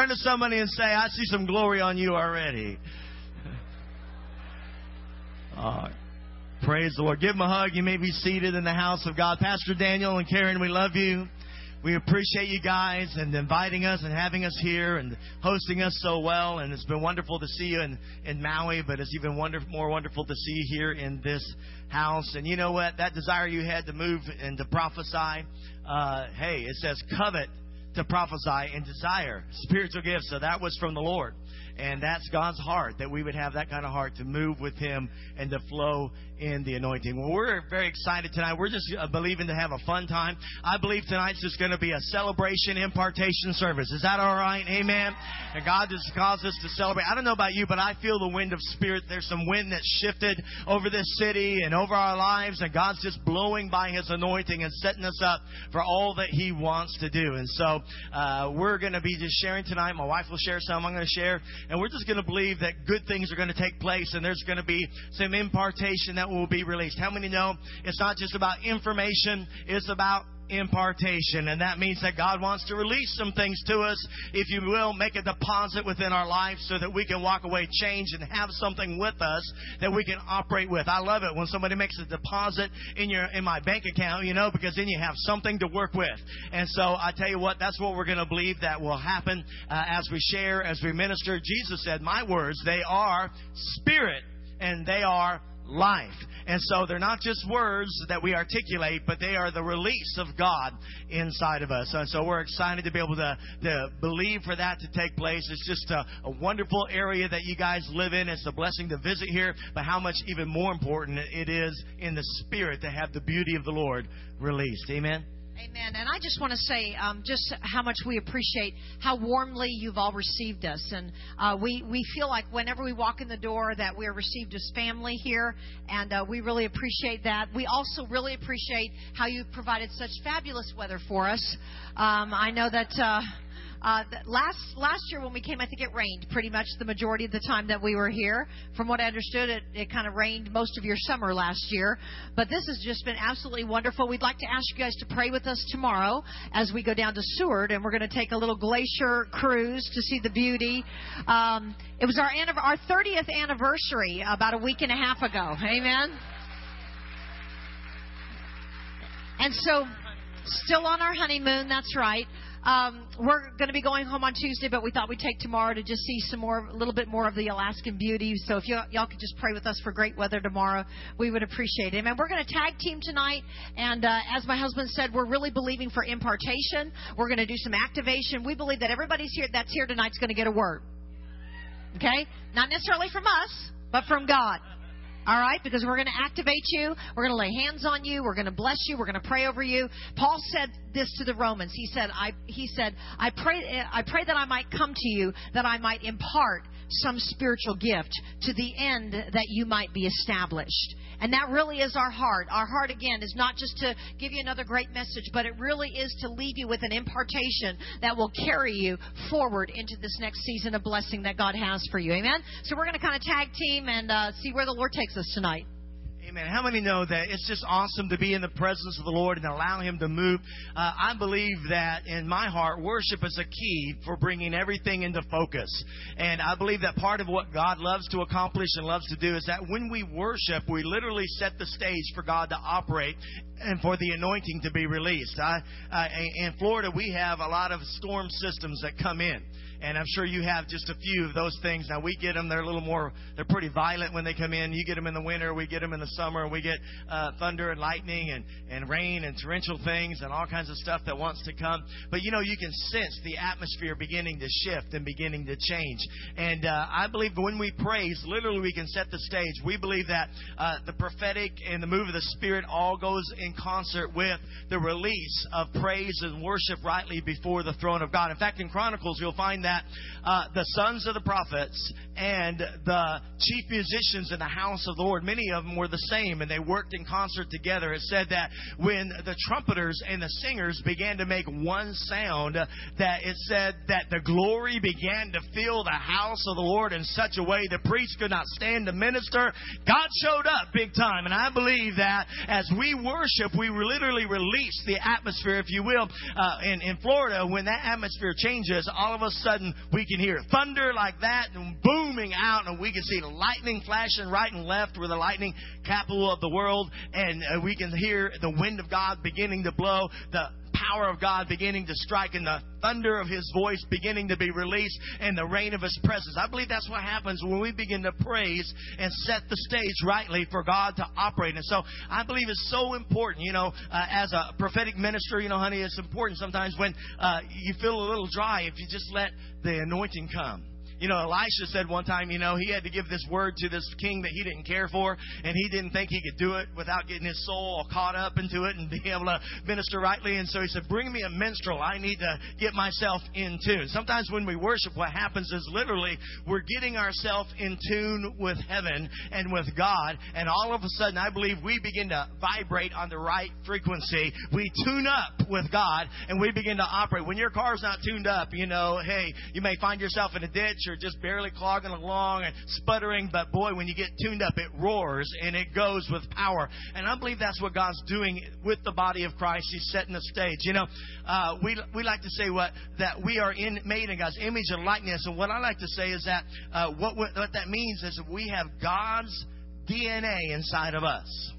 Turn to somebody and say, I see some glory on you already. Uh, praise the Lord. Give them a hug. You may be seated in the house of God. Pastor Daniel and Karen, we love you. We appreciate you guys and inviting us and having us here and hosting us so well. And it's been wonderful to see you in, in Maui, but it's even wonder, more wonderful to see you here in this house. And you know what? That desire you had to move and to prophesy, uh, hey, it says covet to prophesy and desire spiritual gifts. So that was from the Lord. And that's God's heart, that we would have that kind of heart to move with Him and to flow in the anointing. Well, we're very excited tonight. We're just uh, believing to have a fun time. I believe tonight's just going to be a celebration impartation service. Is that all right? Amen. And God just caused us to celebrate. I don't know about you, but I feel the wind of spirit. There's some wind that's shifted over this city and over our lives, and God's just blowing by His anointing and setting us up for all that He wants to do. And so uh, we're going to be just sharing tonight. My wife will share some. I'm going to share, and we're just going to believe that good things are going to take place, and there's going to be some impartation that will be released. How many know it's not just about information, it's about impartation. And that means that God wants to release some things to us, if you will, make a deposit within our life so that we can walk away changed and have something with us that we can operate with. I love it when somebody makes a deposit in your in my bank account, you know, because then you have something to work with. And so I tell you what, that's what we're going to believe that will happen uh, as we share, as we minister. Jesus said, "My words, they are spirit and they are life. And so they're not just words that we articulate, but they are the release of God inside of us. And so we're excited to be able to, to believe for that to take place. It's just a, a wonderful area that you guys live in. It's a blessing to visit here, but how much even more important it is in the spirit to have the beauty of the Lord released. Amen. Amen. And I just want to say um, just how much we appreciate how warmly you've all received us, and uh, we we feel like whenever we walk in the door that we are received as family here, and uh, we really appreciate that. We also really appreciate how you've provided such fabulous weather for us. Um, I know that. Uh, uh, last last year when we came, I think it rained pretty much the majority of the time that we were here. From what I understood, it, it kind of rained most of your summer last year. But this has just been absolutely wonderful. We'd like to ask you guys to pray with us tomorrow as we go down to Seward, and we're going to take a little glacier cruise to see the beauty. Um, it was our our 30th anniversary about a week and a half ago. Amen. And so, still on our honeymoon. That's right. Um, we're going to be going home on Tuesday, but we thought we'd take tomorrow to just see some more, a little bit more of the Alaskan beauty. So if y'all, y'all could just pray with us for great weather tomorrow, we would appreciate it. And we're going to tag team tonight. And uh, as my husband said, we're really believing for impartation. We're going to do some activation. We believe that everybody's here that's here tonight is going to get a word. Okay? Not necessarily from us, but from God. All right? Because we're going to activate you. We're going to lay hands on you. We're going to bless you. We're going to pray over you. Paul said this to the Romans. He said, I, he said, I pray, eh, I pray that I might come to you, that I might impart some spiritual gift to the end that you might be established. And that really is our heart. Our heart, again, is not just to give you another great message, but it really is to leave you with an impartation that will carry you forward into this next season of blessing that God has for you. Amen? So we're going to kind of tag team and uh, see where the Lord takes us tonight. Amen. How many know that it's just awesome to be in the presence of the Lord and allow Him to move? Uh, I believe that in my heart, worship is a key for bringing everything into focus. And I believe that part of what God loves to accomplish and loves to do is that when we worship, we literally set the stage for God to operate and for the anointing to be released. I, uh, in Florida, we have a lot of storm systems that come in and I'm sure you have just a few of those things. Now we get them; they're a little more, they're pretty violent when they come in. You get them in the winter, we get them in the summer. We get uh, thunder and lightning and and rain and torrential things and all kinds of stuff that wants to come. But you know, you can sense the atmosphere beginning to shift and beginning to change. And uh, I believe when we praise, literally we can set the stage. We believe that uh, the prophetic and the move of the Spirit all goes in concert with the release of praise and worship rightly before the throne of God. In fact, in Chronicles, you'll find that that uh, the sons of the prophets and the chief musicians in the house of the Lord, many of them were the same, and they worked in concert together. It said that when the trumpeters and the singers began to make one sound, that it said that the glory began to fill the house of the Lord in such a way the priest could not stand to minister. God showed up big time, and I believe that as we worship, we literally release the atmosphere, if you will. Uh, in, in Florida, when that atmosphere changes, all of a sudden we can hear thunder like that and booming out, and we can see lightning flashing right and left. We're the lightning capital of the world, and uh, we can hear the wind of God beginning to blow. The power of God beginning to strike and the thunder of His voice beginning to be released and the rain of His presence. I believe that's what happens when we begin to praise and set the stage rightly for God to operate. And so I believe it's so important, you know, uh, as a prophetic minister, you know, honey, it's important sometimes when uh, you feel a little dry if you just let the anointing come. You know, Elisha said one time, you know, he had to give this word to this king that he didn't care for, and he didn't think he could do it without getting his soul caught up into it and being able to minister rightly. And so he said, Bring me a minstrel. I need to get myself in tune. Sometimes when we worship, what happens is literally we're getting ourselves in tune with heaven and with God, and all of a sudden, I believe we begin to vibrate on the right frequency. We tune up with God, and we begin to operate. When your car's not tuned up, you know, hey, you may find yourself in a ditch are just barely clogging along and sputtering, but boy, when you get tuned up, it roars and it goes with power. And I believe that's what God's doing with the body of Christ. He's setting the stage. You know, uh, we we like to say what that we are in made in God's image and likeness, and what I like to say is that uh, what what that means is we have God's DNA inside of us.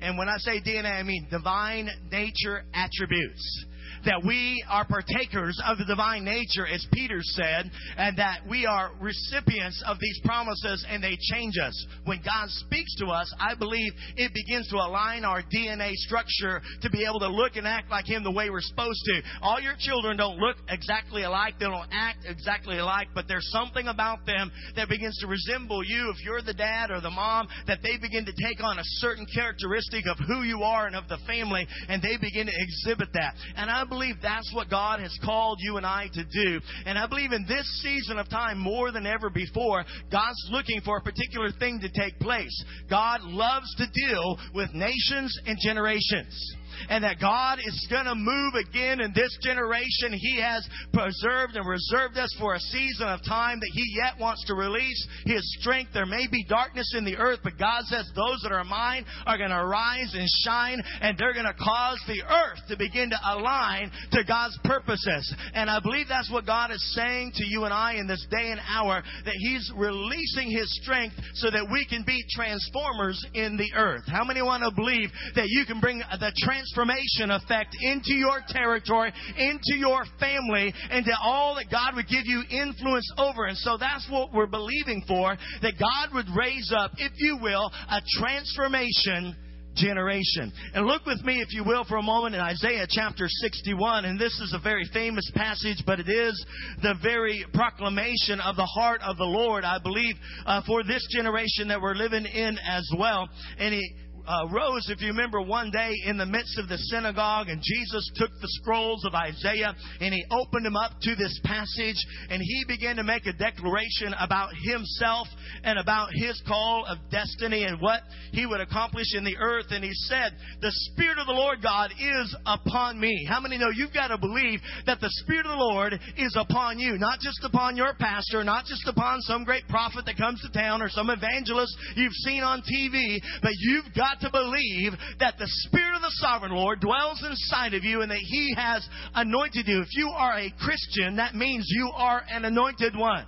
And when I say DNA, I mean divine nature attributes that we are partakers of the divine nature, as Peter said, and that we are recipients of these promises and they change us. When God speaks to us, I believe it begins to align our DNA structure to be able to look and act like Him the way we're supposed to. All your children don't look exactly alike, they don't act exactly alike, but there's something about them that begins to resemble you. If you're the dad or the mom, that they begin to take on a certain characteristic of who you are and of the family, and they begin to exhibit that. And I believe that's what God has called you and I to do. And I believe in this season of time more than ever before, God's looking for a particular thing to take place. God loves to deal with nations and generations and that God is going to move again in this generation. He has preserved and reserved us for a season of time that He yet wants to release His strength. There may be darkness in the earth, but God says those that are mine are going to rise and shine, and they're going to cause the earth to begin to align to God's purposes. And I believe that's what God is saying to you and I in this day and hour that He's releasing His strength so that we can be transformers in the earth. How many want to believe that you can bring the transformation? Transformation effect into your territory, into your family, into all that God would give you influence over. And so that's what we're believing for, that God would raise up, if you will, a transformation generation. And look with me, if you will, for a moment in Isaiah chapter 61. And this is a very famous passage, but it is the very proclamation of the heart of the Lord, I believe, uh, for this generation that we're living in as well. And he uh, rose, if you remember, one day in the midst of the synagogue, and Jesus took the scrolls of Isaiah and he opened them up to this passage, and he began to make a declaration about himself and about his call of destiny and what he would accomplish in the earth. And he said, The Spirit of the Lord God is upon me. How many know you've got to believe that the Spirit of the Lord is upon you, not just upon your pastor, not just upon some great prophet that comes to town or some evangelist you've seen on TV, but you've got got to believe that the Spirit of the Sovereign Lord dwells inside of you and that He has anointed you. If you are a Christian, that means you are an anointed one.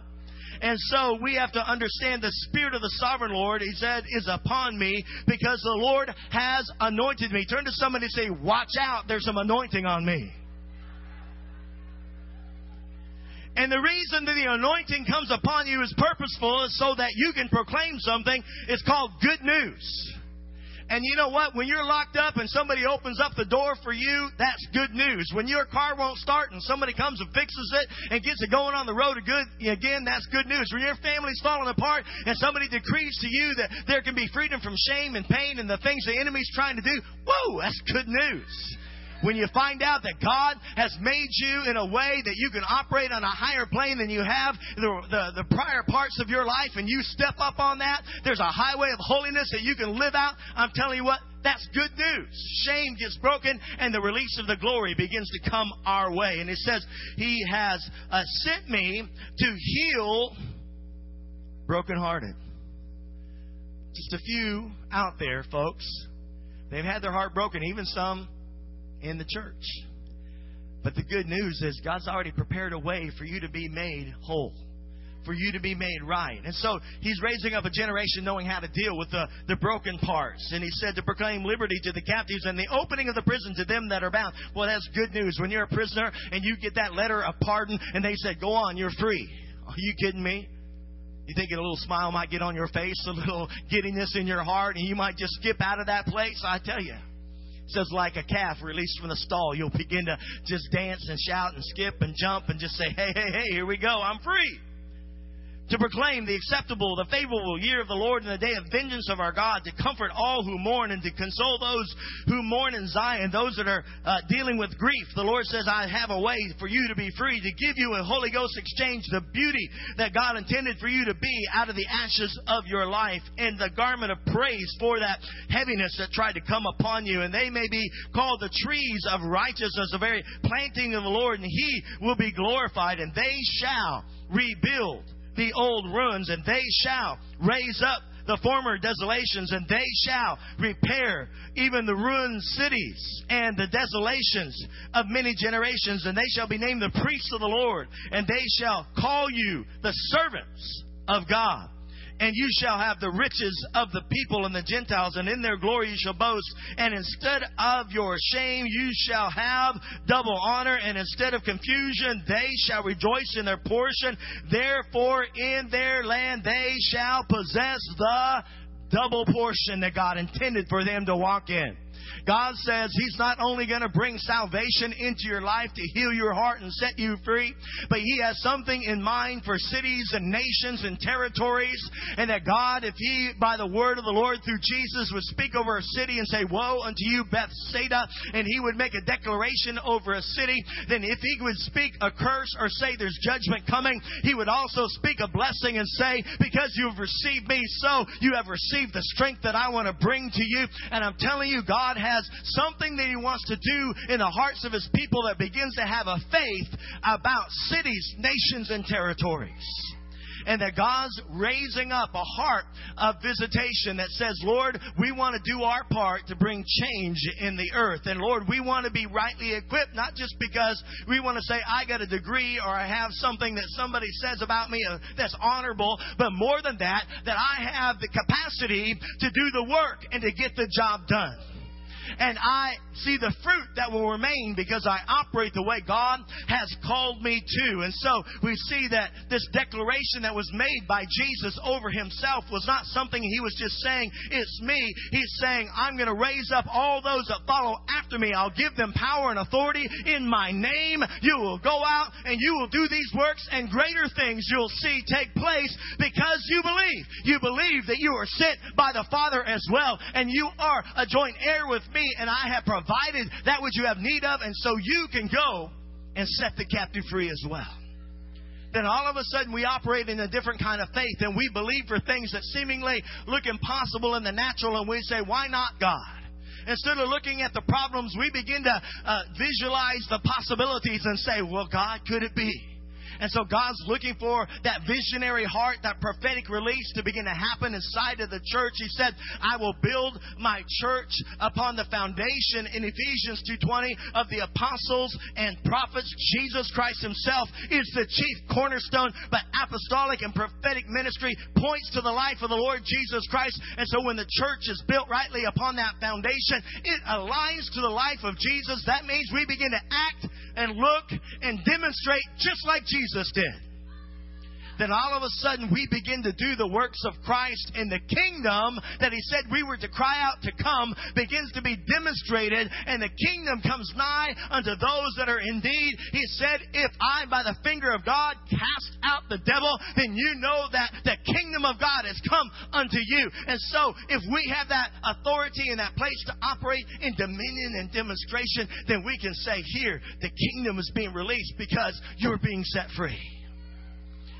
And so we have to understand the Spirit of the Sovereign Lord, He said, is upon me because the Lord has anointed me. Turn to somebody and say, Watch out, there's some anointing on me. And the reason that the anointing comes upon you is purposeful, is so that you can proclaim something. It's called good news. And you know what? When you're locked up and somebody opens up the door for you, that's good news. When your car won't start and somebody comes and fixes it and gets it going on the road again, that's good news. When your family's falling apart and somebody decrees to you that there can be freedom from shame and pain and the things the enemy's trying to do, whoa, that's good news when you find out that God has made you in a way that you can operate on a higher plane than you have the, the, the, prior parts of your life and you step up on that, there's a highway of holiness that you can live out. I'm telling you what, that's good news. Shame gets broken and the release of the glory begins to come our way. And it says, He has uh, sent me to heal brokenhearted. Just a few out there, folks They've had their heart broken, even some in the church. But the good news is God's already prepared a way for you to be made whole for you to be made right. And so he's raising up a generation knowing how to deal with the, the broken parts. And he said to proclaim liberty to the captives and the opening of the prison to them that are bound. Well, that's good news. When you're a prisoner and you get that letter of pardon and they said, go on, you're free. Are you kidding me? You think a little smile might get on your face, a little giddiness in your heart, and you might just skip out of that place? I tell you. Says, like a calf released from the stall, you'll begin to just dance and shout and skip and jump and just say, hey, hey, hey, here we go, I'm free to proclaim the acceptable, the favorable year of the Lord and the day of vengeance of our God, to comfort all who mourn and to console those who mourn in Zion, those that are uh, dealing with grief. The Lord says, I have a way for you to be free, to give you a Holy Ghost exchange, the beauty that God intended for you to be out of the ashes of your life, and the garment of praise for that heaviness that tried to come upon you. And they may be called the trees of righteousness, the very planting of the Lord, and He will be glorified, and they shall rebuild the old ruins, and they shall raise up the former desolations, and they shall repair even the ruined cities and the desolations of many generations, and they shall be named the priests of the Lord, and they shall call you the servants of God and you shall have the riches of the people and the Gentiles, and in their glory you shall boast. And instead of your shame, you shall have double honor, and instead of confusion, they shall rejoice in their portion. Therefore, in their land they shall possess the double portion that God intended for them to walk in. God says He's not only going to bring salvation into your life to heal your heart and set you free, but He has something in mind for cities and nations and territories. And that God, if He, by the word of the Lord through Jesus, would speak over a city and say, Woe unto you, Bethsaida, and He would make a declaration over a city, then if He would speak a curse or say there's judgment coming, He would also speak a blessing and say, Because you've received me, so you have received the strength that I want to bring to you. And I'm telling you, God has something that He wants to do in the hearts of His people that begins to have a faith about cities, nations, and territories and that God's raising up a heart of visitation that says, Lord, we want to do our part to bring change in the earth. And Lord, we want to be rightly equipped, not just because we want to say, I got a degree or I have something that somebody says about me uh, that's honorable, but more than that, that I have the capacity to do the work and to get the job done and I see the fruit that will remain because I operate the way God has called me to. And so we see that this declaration that was made by Jesus over himself was not something he was just saying, it's me. He's saying, I'm going to raise up all those that follow after me. I'll give them power and authority in my name. You will go out and you will do these works and greater things you'll see take place because you believe. You believe that you are sent by the Father as well and you are a joint heir with me me, and I have provided that which you have need of, and so you can go and set the captive free as well. Then all of a sudden we operate in a different kind of faith, and we believe for things that seemingly look impossible in the natural, and we say, Why not God? Instead of looking at the problems, we begin to uh, visualize the possibilities and say, Well, God, could it be? And so God's looking for that visionary heart, that prophetic release to begin to happen inside of the church. He said, I will build my church upon the foundation in Ephesians 2.20 of the apostles and prophets. Jesus Christ himself is the chief cornerstone, but apostolic and prophetic ministry points to the life of the Lord Jesus Christ. And so when the church is built rightly upon that foundation, it aligns to the life of Jesus. That means we begin to act and look and demonstrate just like Jesus did then all of a sudden we begin to do the works of Christ in the kingdom that He said we were to cry out to come begins to be demonstrated and the kingdom comes nigh unto those that are in need. He said, if I by the finger of God cast out the devil, then you know that the kingdom of God has come unto you. And so if we have that authority and that place to operate in dominion and demonstration, then we can say here, the kingdom is being released because you're being set free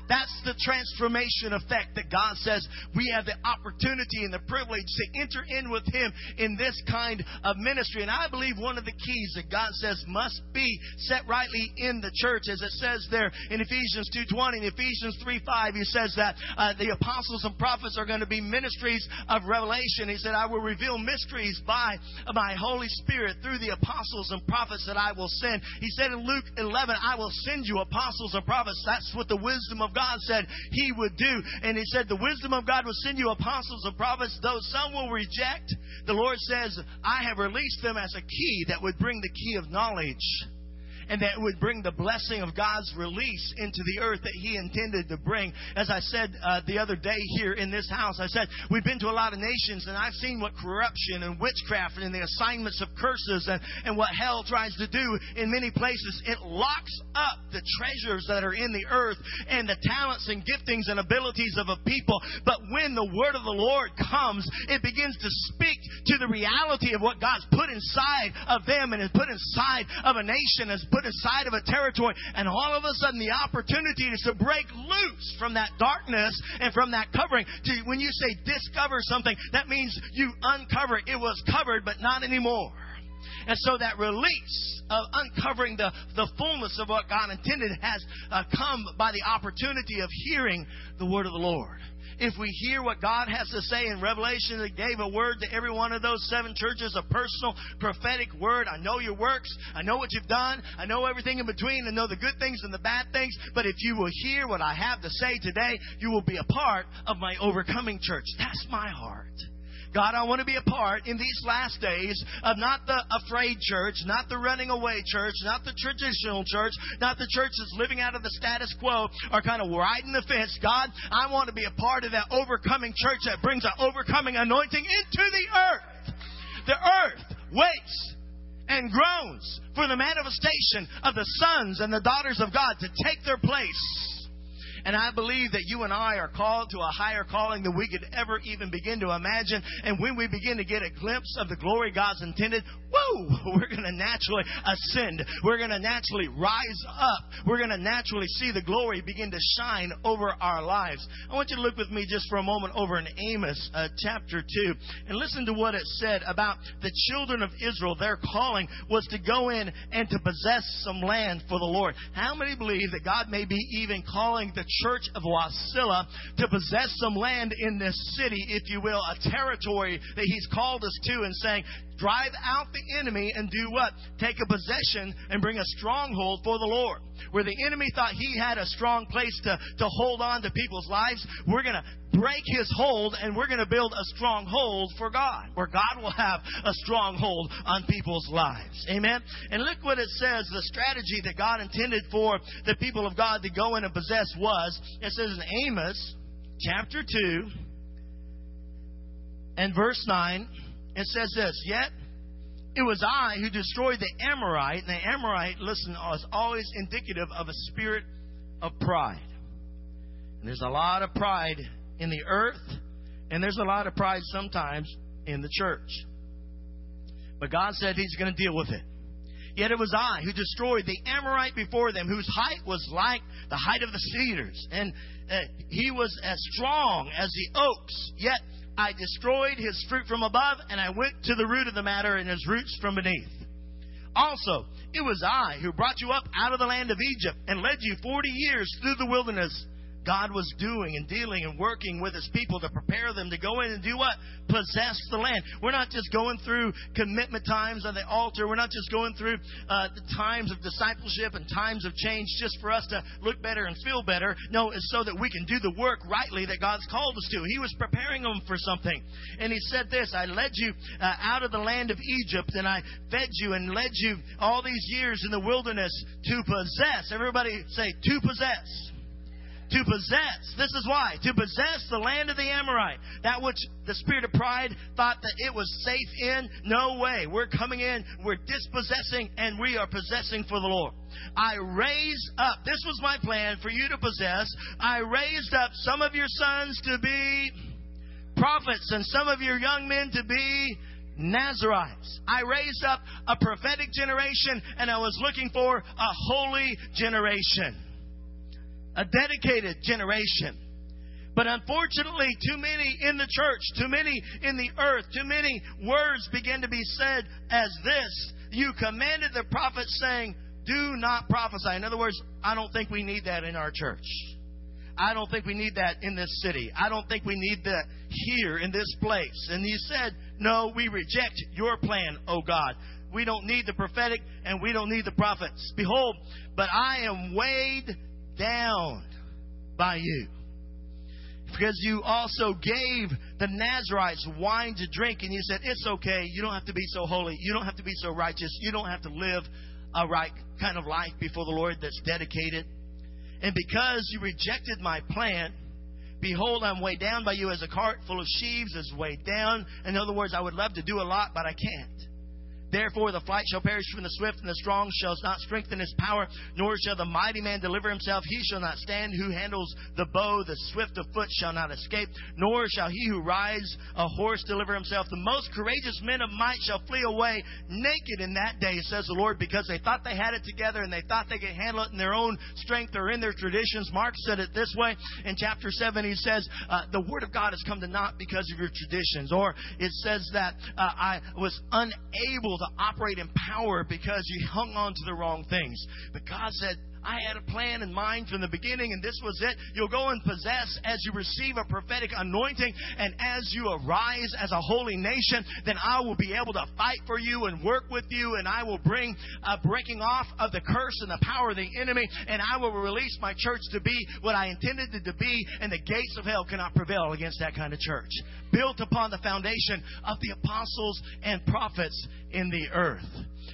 That's the transformation effect that God says we have the opportunity and the privilege to enter in with Him in this kind of ministry. And I believe one of the keys that God says must be set rightly in the church, as it says there in Ephesians 2.20 and Ephesians 3.5, He says that uh, the apostles and prophets are going to be ministries of revelation. He said, I will reveal mysteries by my Holy Spirit through the apostles and prophets that I will send. He said in Luke 11, I will send you apostles and prophets. That's what the wisdom of God said He would do. And He said, the wisdom of God will send you apostles and prophets, though some will reject. The Lord says, I have released them as a key that would bring the key of knowledge and that would bring the blessing of God's release into the earth that He intended to bring. As I said uh, the other day here in this house, I said, we've been to a lot of nations and I've seen what corruption and witchcraft and the assignments of curses and, and what hell tries to do in many places. It locks up the treasures that are in the earth and the talents and giftings and abilities of a people. But when the word of the Lord comes, it begins to speak to the reality of what God's put inside of them and has put inside of a nation, has put put aside of a territory, and all of a sudden the opportunity is to break loose from that darkness and from that covering. To, when you say discover something, that means you uncover it. It was covered, but not anymore. And so that release of uncovering the, the fullness of what God intended has uh, come by the opportunity of hearing the word of the Lord if we hear what God has to say in Revelation, that gave a word to every one of those seven churches, a personal prophetic word. I know your works. I know what you've done. I know everything in between. I know the good things and the bad things. But if you will hear what I have to say today, you will be a part of my overcoming church. That's my heart. God, I want to be a part in these last days of not the afraid church, not the running away church, not the traditional church, not the church that's living out of the status quo or kind of riding the fence. God, I want to be a part of that overcoming church that brings an overcoming anointing into the earth. The earth waits and groans for the manifestation of the sons and the daughters of God to take their place and I believe that you and I are called to a higher calling than we could ever even begin to imagine. And when we begin to get a glimpse of the glory God's intended, whoa, we're going to naturally ascend. We're going to naturally rise up. We're going to naturally see the glory begin to shine over our lives. I want you to look with me just for a moment over in Amos uh, chapter 2 and listen to what it said about the children of Israel. Their calling was to go in and to possess some land for the Lord. How many believe that God may be even calling the church of Wasilla to possess some land in this city, if you will, a territory that He's called us to, and saying, drive out the enemy and do what? Take a possession and bring a stronghold for the Lord. Where the enemy thought he had a strong place to, to hold on to people's lives, we're going to break his hold and we're going to build a stronghold for God, where God will have a stronghold on people's lives. Amen? And look what it says the strategy that God intended for the people of God to go in and possess was it says in Amos chapter 2 and verse 9 it says this, yet it was I who destroyed the Amorite. And the Amorite, listen, is always indicative of a spirit of pride. And there's a lot of pride in the earth, and there's a lot of pride sometimes in the church. But God said He's going to deal with it. Yet it was I who destroyed the Amorite before them, whose height was like the height of the cedars, and uh, he was as strong as the oaks. Yet I destroyed his fruit from above, and I went to the root of the matter and his roots from beneath. Also, it was I who brought you up out of the land of Egypt and led you forty years through the wilderness God was doing and dealing and working with his people to prepare them to go in and do what? Possess the land. We're not just going through commitment times on the altar. We're not just going through uh, the times of discipleship and times of change just for us to look better and feel better. No, it's so that we can do the work rightly that God's called us to. He was preparing them for something. And he said this I led you uh, out of the land of Egypt and I fed you and led you all these years in the wilderness to possess. Everybody say, to possess to possess. This is why. To possess the land of the Amorite. That which the spirit of pride thought that it was safe in. No way. We're coming in, we're dispossessing, and we are possessing for the Lord. I raised up, this was my plan for you to possess. I raised up some of your sons to be prophets and some of your young men to be Nazarites. I raised up a prophetic generation and I was looking for a holy generation. A dedicated generation. But unfortunately, too many in the church, too many in the earth, too many words begin to be said as this. You commanded the prophets saying, do not prophesy. In other words, I don't think we need that in our church. I don't think we need that in this city. I don't think we need that here in this place. And he said, No, we reject your plan, O God. We don't need the prophetic and we don't need the prophets. Behold, but I am weighed down by you. Because you also gave the Nazarites wine to drink, and you said, It's okay. You don't have to be so holy. You don't have to be so righteous. You don't have to live a right kind of life before the Lord that's dedicated. And because you rejected my plan, behold, I'm weighed down by you as a cart full of sheaves is weighed down. In other words, I would love to do a lot, but I can't. Therefore, the flight shall perish from the swift, and the strong shall not strengthen his power, nor shall the mighty man deliver himself. He shall not stand who handles the bow. The swift of foot shall not escape, nor shall he who rides a horse deliver himself. The most courageous men of might shall flee away naked in that day, says the Lord, because they thought they had it together and they thought they could handle it in their own strength or in their traditions. Mark said it this way in chapter 7. He says, uh, The word of God has come to naught because of your traditions. Or it says that uh, I was unable to operate in power because you hung on to the wrong things. But God said, I had a plan in mind from the beginning, and this was it. You'll go and possess as you receive a prophetic anointing, and as you arise as a holy nation, then I will be able to fight for you and work with you, and I will bring a breaking off of the curse and the power of the enemy, and I will release my church to be what I intended it to be, and the gates of hell cannot prevail against that kind of church. Built upon the foundation of the apostles and prophets in the earth.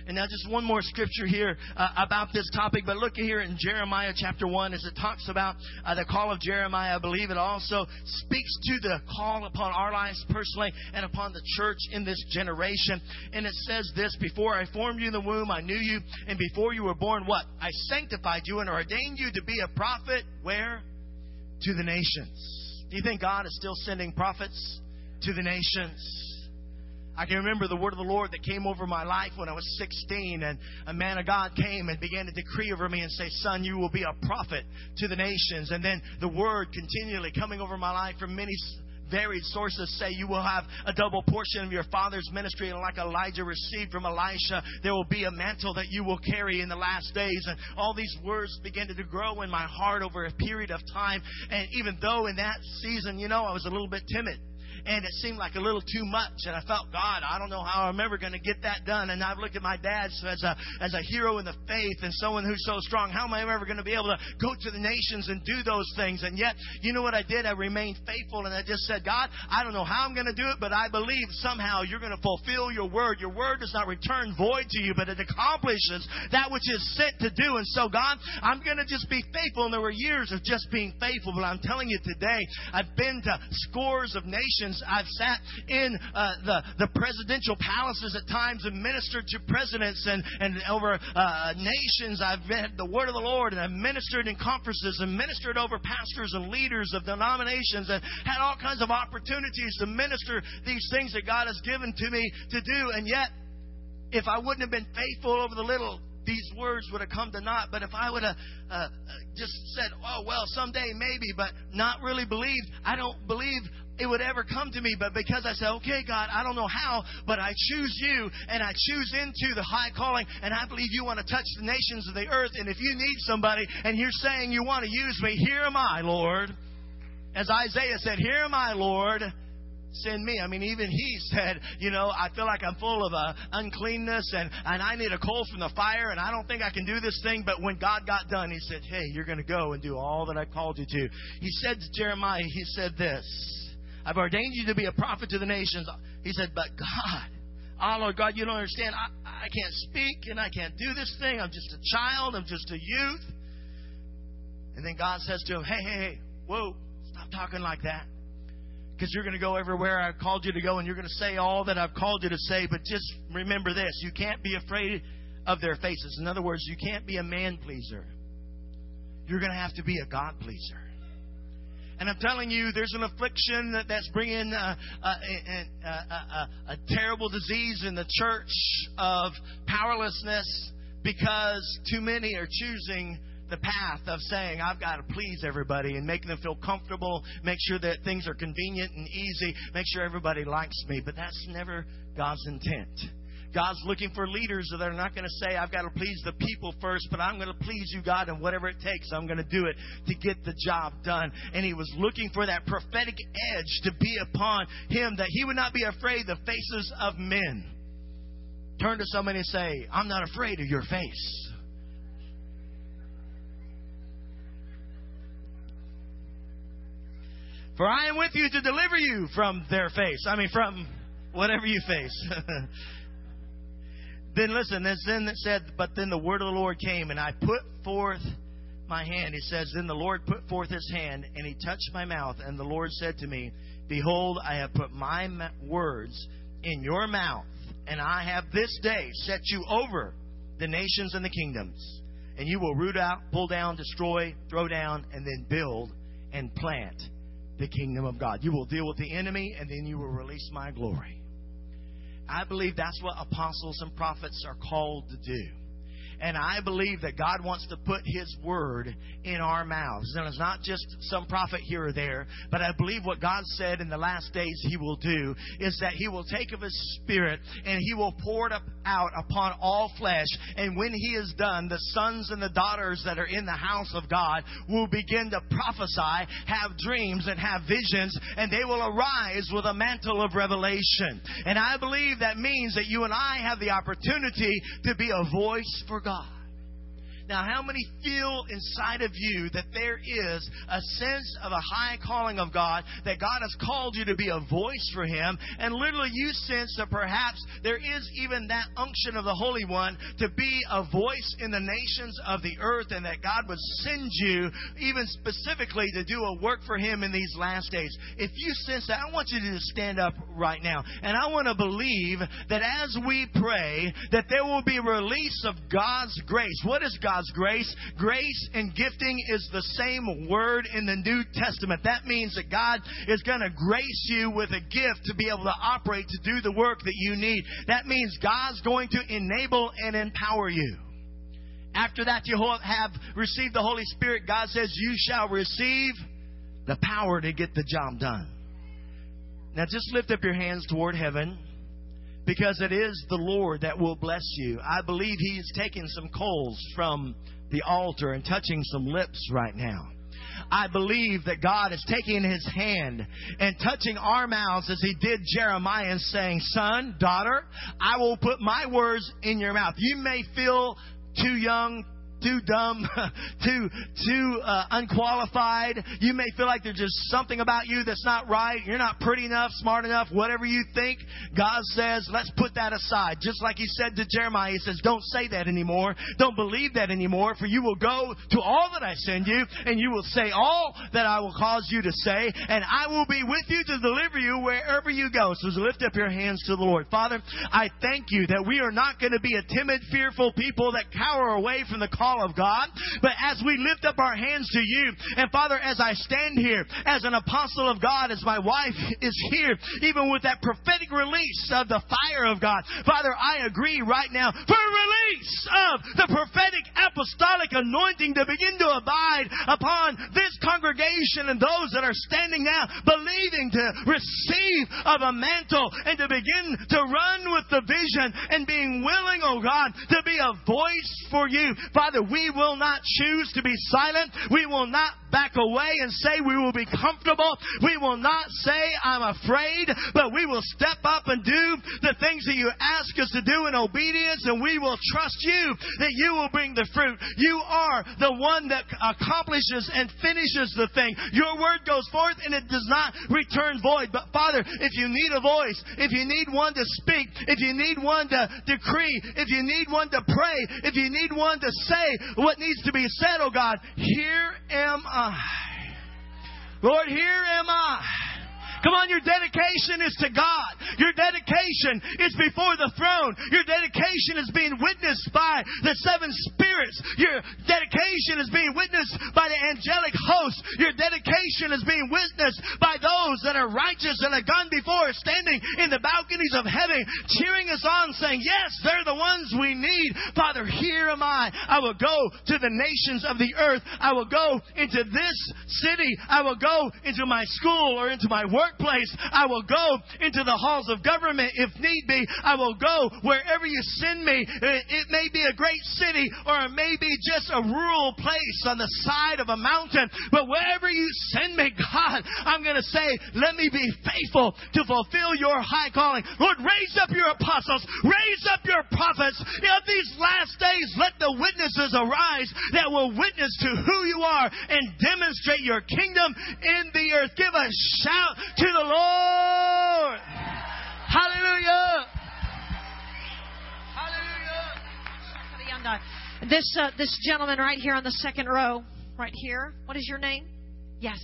And now, just one more scripture here uh, about this topic. But look here in Jeremiah chapter 1 as it talks about uh, the call of Jeremiah. I believe it also speaks to the call upon our lives personally and upon the church in this generation. And it says this Before I formed you in the womb, I knew you. And before you were born, what? I sanctified you and ordained you to be a prophet. Where? To the nations. Do you think God is still sending prophets to the nations? I can remember the word of the Lord that came over my life when I was 16, and a man of God came and began to decree over me and say, Son, you will be a prophet to the nations. And then the word continually coming over my life from many varied sources say you will have a double portion of your father's ministry and like Elijah received from Elisha. There will be a mantle that you will carry in the last days. And all these words began to grow in my heart over a period of time. And even though in that season you know I was a little bit timid and it seemed like a little too much. And I felt, God, I don't know how I'm ever going to get that done. And I've looked at my dad as a as a hero in the faith and someone who's so strong. How am I ever going to be able to go to the nations and do those things? And yet, you know what I did? I remained faithful, and I just said, God, I don't know how I'm going to do it, but I believe somehow you're going to fulfill your word. Your word does not return void to you, but it accomplishes that which is sent to do. And so, God, I'm going to just be faithful. And there were years of just being faithful, but I'm telling you today, I've been to scores of nations I've sat in uh, the, the presidential palaces at times and ministered to presidents and, and over uh, nations. I've read the word of the Lord and I've ministered in conferences and ministered over pastors and leaders of denominations and had all kinds of opportunities to minister these things that God has given to me to do. And yet, if I wouldn't have been faithful over the little, these words would have come to naught. But if I would have uh, just said, oh, well, someday maybe, but not really believed, I don't believe it would ever come to me. But because I said, okay, God, I don't know how, but I choose you and I choose into the high calling and I believe you want to touch the nations of the earth. And if you need somebody and you're saying you want to use me, here am I, Lord. As Isaiah said, here am I, Lord send me. I mean, even he said, you know, I feel like I'm full of uh, uncleanness and, and I need a coal from the fire and I don't think I can do this thing. But when God got done, he said, hey, you're going to go and do all that I called you to. He said to Jeremiah, he said this. I've ordained you to be a prophet to the nations. He said, But God, oh Lord God, you don't understand. I, I can't speak and I can't do this thing. I'm just a child. I'm just a youth. And then God says to him, Hey, hey, hey, whoa, stop talking like that. Because you're going to go everywhere I called you to go and you're going to say all that I've called you to say. But just remember this you can't be afraid of their faces. In other words, you can't be a man pleaser. You're going to have to be a God pleaser. And I'm telling you, there's an affliction that's bringing uh, uh, a, a, a, a, terrible disease in the church of powerlessness because too many are choosing the path of saying, I've got to please everybody and making them feel comfortable, make sure that things are convenient and easy, make sure everybody likes me. But that's never God's intent. God's looking for leaders that are not going to say, I've got to please the people first, but I'm going to please you, God, and whatever it takes, I'm going to do it to get the job done. And he was looking for that prophetic edge to be upon him that he would not be afraid the faces of men. Turn to somebody and say, I'm not afraid of your face. For I am with you to deliver you from their face. I mean, from whatever you face. then listen, then it said, But then the word of the Lord came, and I put forth my hand. He says, Then the Lord put forth his hand, and he touched my mouth. And the Lord said to me, Behold, I have put my words in your mouth, and I have this day set you over the nations and the kingdoms. And you will root out, pull down, destroy, throw down, and then build and plant the kingdom of God. You will deal with the enemy, and then you will release my glory. I believe that's what apostles and prophets are called to do. And I believe that God wants to put His word in our mouths. And it's not just some prophet here or there, but I believe what God said in the last days He will do is that He will take of His Spirit and He will pour it out upon all flesh. And when He is done, the sons and the daughters that are in the house of God will begin to prophesy, have dreams, and have visions, and they will arise with a mantle of revelation. And I believe that means that you and I have the opportunity to be a voice for God. Now, how many feel inside of you that there is a sense of a high calling of God, that God has called you to be a voice for Him, and literally you sense that perhaps there is even that unction of the Holy One to be a voice in the nations of the earth, and that God would send you even specifically to do a work for Him in these last days? If you sense that, I want you to just stand up right now. And I want to believe that as we pray, that there will be release of God's grace. What is God? God's grace. Grace and gifting is the same word in the New Testament. That means that God is going to grace you with a gift to be able to operate to do the work that you need. That means God's going to enable and empower you. After that, you have received the Holy Spirit. God says, You shall receive the power to get the job done. Now, just lift up your hands toward heaven because it is the Lord that will bless you. I believe He is taking some coals from the altar and touching some lips right now. I believe that God is taking his hand and touching our mouths as he did Jeremiah and saying, Son, daughter, I will put my words in your mouth. You may feel too young, too dumb, too too uh, unqualified. You may feel like there's just something about you that's not right. You're not pretty enough, smart enough, whatever you think. God says, let's put that aside. Just like He said to Jeremiah, He says, don't say that anymore. Don't believe that anymore, for you will go to all that I send you, and you will say all that I will cause you to say, and I will be with you to deliver you wherever you go. So lift up your hands to the Lord. Father, I thank you that we are not going to be a timid, fearful people that cower away from the call of God. But as we lift up our hands to you, and Father, as I stand here as an apostle of God, as my wife is here, even with that prophetic release of the fire of God, Father, I agree right now for release of the prophetic apostolic anointing to begin to abide upon this congregation and those that are standing now believing to receive of a mantle and to begin to run with the vision and being willing, oh God, to be a voice for you. Father, we will not choose to be silent. We will not back away and say we will be comfortable. We will not say I'm afraid, but we will step up and do the things that you ask us to do in obedience and we will trust you that you will bring the fruit. You are the one that accomplishes and finishes the thing. Your word goes forth and it does not return void. But Father, if you need a voice, if you need one to speak, if you need one to decree, if you need one to pray, if you need one to say, what needs to be said, oh God. Here am I. Lord, here am I. Come on, your dedication is to God. Your dedication is before the throne. Your dedication is being witnessed by the seven spirits. Your dedication is being witnessed by the angelic host. Your dedication is being witnessed by those that are righteous and have gone before, standing in the balconies of heaven, cheering us on, saying, Yes, they're the ones we need. Father, here am I. I will go to the nations of the earth. I will go into this city. I will go into my school or into my workplace. I will go into the halls of government if need be. I will go wherever you send me. It may be a great city or it may be just a rural place on the side of a mountain. But wherever you send me, God, I'm going to say, let me be faithful to fulfill your high calling. Lord, raise up your apostles, raise up your prophets. In these last days, let the witnesses arise that will witness to who you are and demonstrate your kingdom in the earth. Give a shout to the Lord. Hallelujah. Hallelujah. This uh, this gentleman right here on the second row, right here. What is your name? Yes.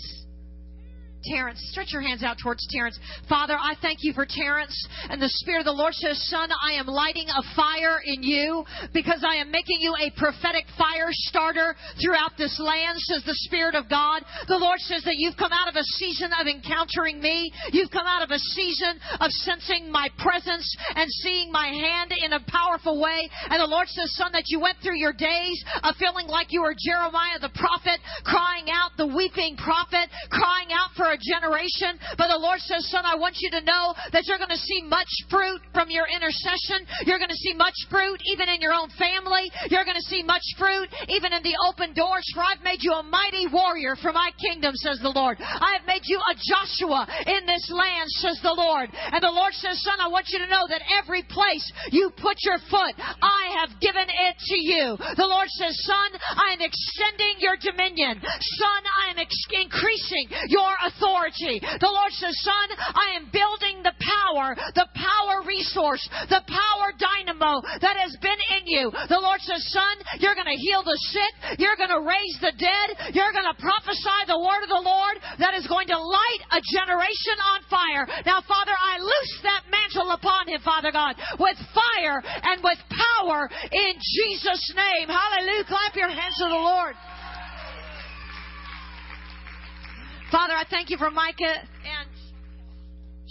Terrence. Stretch your hands out towards Terrence. Father, I thank you for Terrence. And the Spirit of the Lord says, Son, I am lighting a fire in you because I am making you a prophetic fire starter throughout this land, says the Spirit of God. The Lord says that you've come out of a season of encountering me. You've come out of a season of sensing my presence and seeing my hand in a powerful way. And the Lord says, Son, that you went through your days of feeling like you were Jeremiah the prophet, crying out, the weeping prophet, crying out for a generation. But the Lord says, Son, I want you to know that you're going to see much fruit from your intercession. You're going to see much fruit even in your own family. You're going to see much fruit even in the open doors. For I've made you a mighty warrior for my kingdom, says the Lord. I have made you a Joshua in this land, says the Lord. And the Lord says, Son, I want you to know that every place you put your foot, I have given it to you. The Lord says, Son, I am extending your dominion. Son, I am ex- increasing your authority authority. The Lord says, Son, I am building the power, the power resource, the power dynamo that has been in you. The Lord says, Son, you're going to heal the sick, you're going to raise the dead, you're going to prophesy the word of the Lord that is going to light a generation on fire. Now, Father, I loose that mantle upon him, Father God, with fire and with power in Jesus' name. Hallelujah. Clap your hands to the Lord. Father, I thank you for Micah. And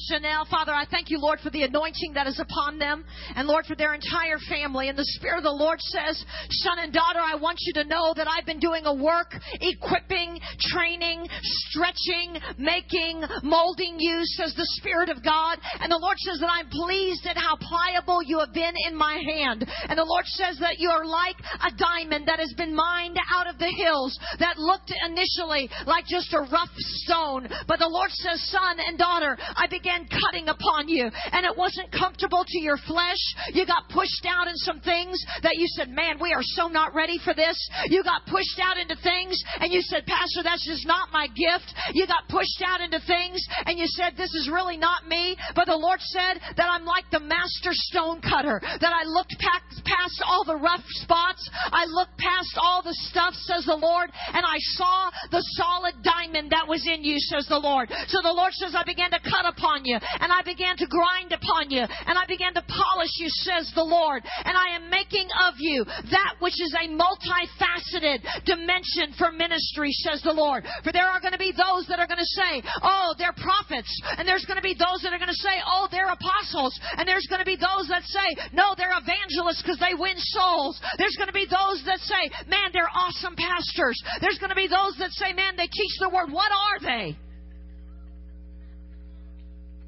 Chanel, Father, I thank you, Lord, for the anointing that is upon them, and Lord, for their entire family. And the Spirit of the Lord says, Son and daughter, I want you to know that I've been doing a work equipping, training, stretching, making, molding you, says the Spirit of God. And the Lord says that I'm pleased at how pliable you have been in my hand. And the Lord says that you are like a diamond that has been mined out of the hills that looked initially like just a rough stone. But the Lord says, Son and daughter, I began began cutting upon you and it wasn't comfortable to your flesh. You got pushed out in some things that you said, man, we are so not ready for this. You got pushed out into things and you said, Pastor, that's just not my gift. You got pushed out into things and you said, this is really not me. But the Lord said that I'm like the master stone cutter, that I looked past all the rough spots. I looked past all the stuff, says the Lord, and I saw the solid diamond that was in you, says the Lord. So the Lord says, I began to cut upon upon you, and I began to grind upon you, and I began to polish you, says the Lord. And I am making of you that which is a multifaceted dimension for ministry, says the Lord. For there are going to be those that are going to say, oh, they're prophets, and there's going to be those that are going to say, oh, they're apostles, and there's going to be those that say, no, they're evangelists because they win souls. There's going to be those that say, man, they're awesome pastors. There's going to be those that say, man, they teach the word. What are they?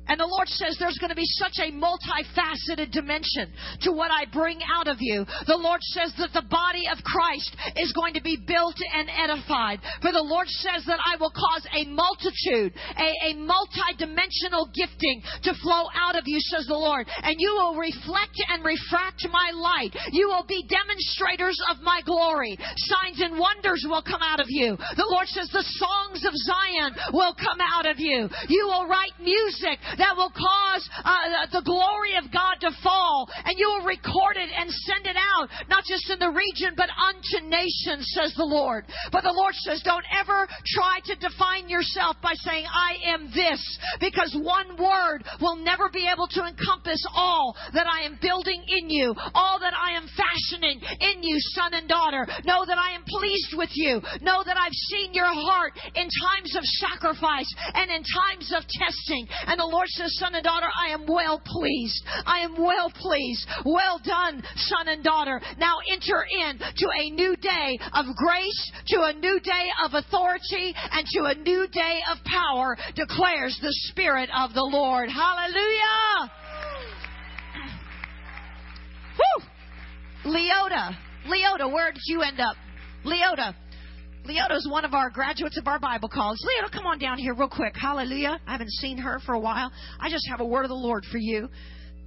And the Lord says there's going to be such a multifaceted dimension to what I bring out of you. The Lord says that the body of Christ is going to be built and edified. For the Lord says that I will cause a multitude, a, a multi-dimensional gifting to flow out of you, says the Lord. And you will reflect and refract my light. You will be demonstrators of my glory. Signs and wonders will come out of you. The Lord says the songs of Zion will come out of you. You will write music that will cause uh, the glory of God to fall. And you will record it and send it out, not just in the region, but unto nations, says the Lord. But the Lord says, don't ever try to define yourself by saying, I am this, because one word will never be able to encompass all that I am building in you, all that I am fashioning in you, son and daughter. Know that I am pleased with you. Know that I've seen your heart in times of sacrifice and in times of testing. And the Lord says, son and daughter, I am well pleased. I am well pleased. Well done, son and daughter. Now enter in to a new day of grace, to a new day of authority, and to a new day of power, declares the Spirit of the Lord. Hallelujah! Woo! Leota. Leota, where did you end up? Leota. Leota is one of our graduates of our Bible calls. Leota, come on down here real quick. Hallelujah. I haven't seen her for a while. I just have a word of the Lord for you.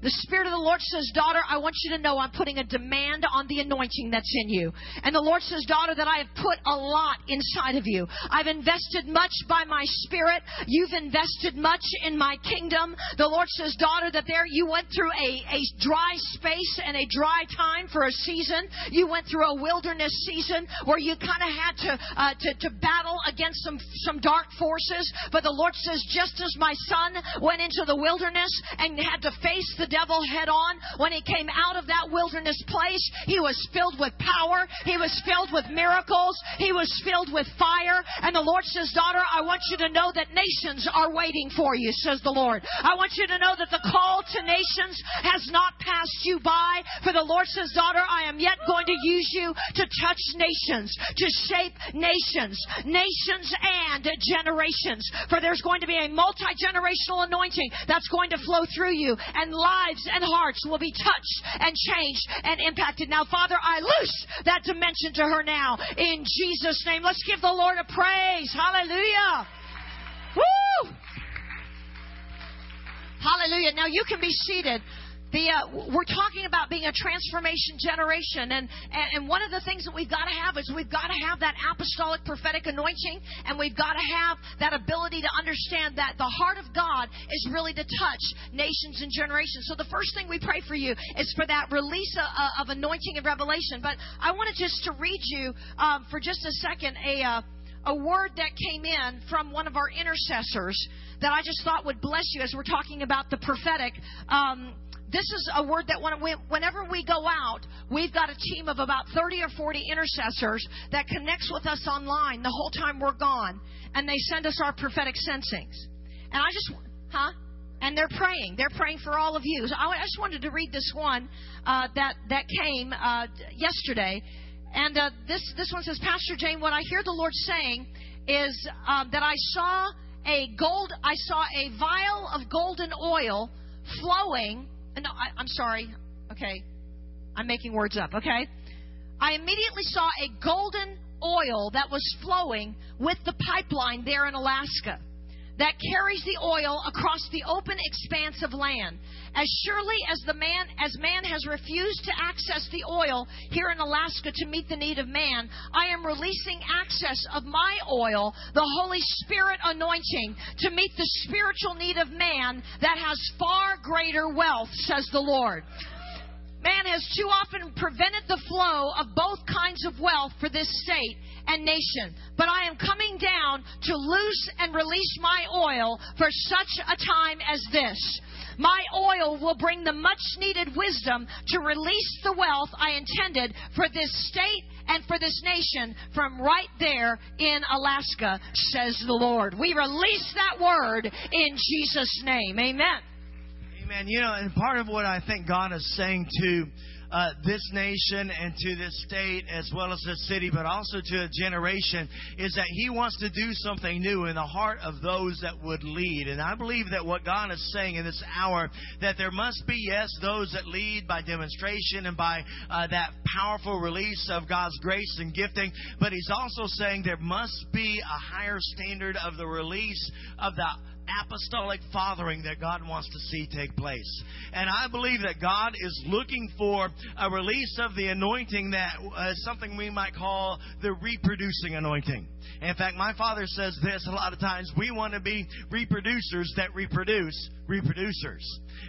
The Spirit of the Lord says, Daughter, I want you to know I'm putting a demand on the anointing that's in you. And the Lord says, Daughter, that I have put a lot inside of you. I've invested much by my Spirit. You've invested much in my kingdom. The Lord says, Daughter, that there you went through a, a dry space and a dry time for a season. You went through a wilderness season where you kind of had to, uh, to, to battle against some, some dark forces. But the Lord says, just as my son went into the wilderness and had to face the the devil head on. When he came out of that wilderness place, he was filled with power. He was filled with miracles. He was filled with fire. And the Lord says, Daughter, I want you to know that nations are waiting for you, says the Lord. I want you to know that the call to nations has not passed you by. For the Lord says, Daughter, I am yet going to use you to touch nations, to shape nations, nations and generations. For there's going to be a multi generational anointing that's going to flow through you. And life lives and hearts will be touched and changed and impacted. Now, Father, I loose that dimension to her now in Jesus' name. Let's give the Lord a praise. Hallelujah. Woo! Hallelujah. Now you can be seated. The, uh, we're talking about being a transformation generation, and, and, and one of the things that we've got to have is we've got to have that apostolic prophetic anointing, and we've got to have that ability to understand that the heart of God is really to touch nations and generations. So the first thing we pray for you is for that release of, of anointing and revelation. But I wanted just to read you um, for just a second a. Uh, a word that came in from one of our intercessors that I just thought would bless you as we're talking about the prophetic. Um, this is a word that when whenever we go out, we've got a team of about 30 or 40 intercessors that connects with us online the whole time we're gone, and they send us our prophetic sensings. And I just, huh? And they're praying. They're praying for all of you. So I just wanted to read this one uh, that that came uh, yesterday, and uh, this this one says, Pastor Jane, what I hear the Lord saying is um, that I saw a gold, I saw a vial of golden oil flowing Uh, no, I, I'm sorry. Okay. I'm making words up, okay? I immediately saw a golden oil that was flowing with the pipeline there in Alaska that carries the oil across the open expanse of land. As surely as the man as man has refused to access the oil here in Alaska to meet the need of man, I am releasing access of my oil, the Holy Spirit anointing, to meet the spiritual need of man that has far greater wealth, says the Lord. Man has too often prevented the flow of both kinds of wealth for this state and nation. But I am coming down to loose and release my oil for such a time as this. My oil will bring the much needed wisdom to release the wealth I intended for this state and for this nation from right there in Alaska, says the Lord. We release that word in Jesus' name. Amen. Amen. You know, and part of what I think God is saying to uh, this nation and to this state as well as this city, but also to a generation, is that He wants to do something new in the heart of those that would lead. And I believe that what God is saying in this hour, that there must be, yes, those that lead by demonstration and by uh, that powerful release of God's grace and gifting, but He's also saying there must be a higher standard of the release of the apostolic fathering that God wants to see take place. And I believe that God is looking for a release of the anointing that is something we might call the reproducing anointing. In fact, my father says this a lot of times. We want to be reproducers that reproduce reproducers.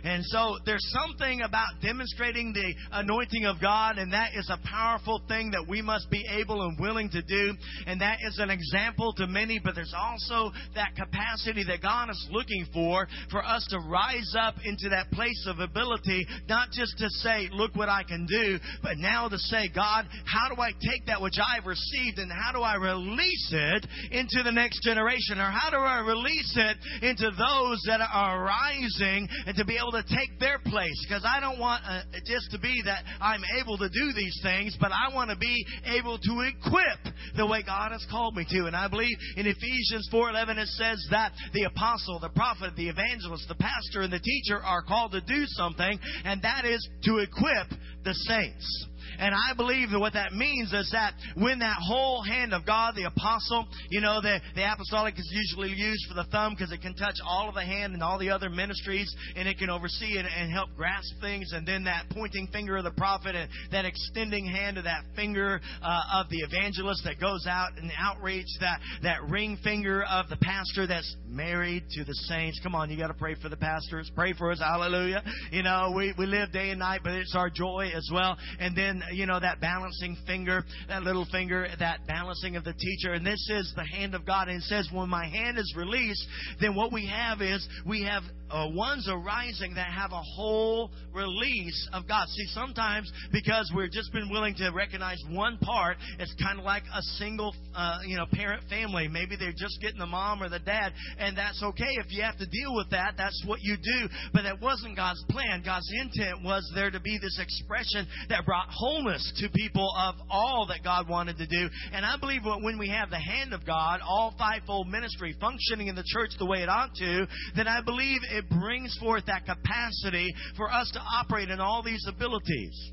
And so there's something about demonstrating the anointing of God, and that is a powerful thing that we must be able and willing to do. And that is an example to many, but there's also that capacity that God is looking for, for us to rise up into that place of ability, not just to say, look what I can do, but now to say, God, how do I take that which I've received and how do I release it into the next generation? Or how do I release it into those that are rising and to be able to take their place? Because I don't want uh, just to be that I'm able to do these things, but I want to be able to equip the way God has called me to. And I believe in Ephesians 4:11 it says that the apostle, the prophet, the evangelist, the pastor, and the teacher are called to do something, and that is to equip the saints. And I believe that what that means is that when that whole hand of God, the apostle, you know, the, the apostolic is usually used for the thumb because it can touch all of the hand and all the other ministries and it can oversee and, and help grasp things. And then that pointing finger of the prophet and that extending hand of that finger uh, of the evangelist that goes out and outreach, that, that ring finger of the pastor that's married to the saints. Come on, you got to pray for the pastors. Pray for us. Hallelujah. You know, we, we live day and night, but it's our joy as well. And then you know, that balancing finger, that little finger, that balancing of the teacher. And this is the hand of God. And it says, when my hand is released, then what we have is we have uh, ones arising that have a whole release of God. See, sometimes because we've just been willing to recognize one part, it's kind of like a single, uh, you know, parent family. Maybe they're just getting the mom or the dad, and that's okay. If you have to deal with that, that's what you do. But that wasn't God's plan. God's intent was there to be this expression that brought wholeness to people of all that God wanted to do. And I believe when we have the hand of God, all fivefold ministry functioning in the church the way it ought to, then I believe it brings forth that capacity for us to operate in all these abilities.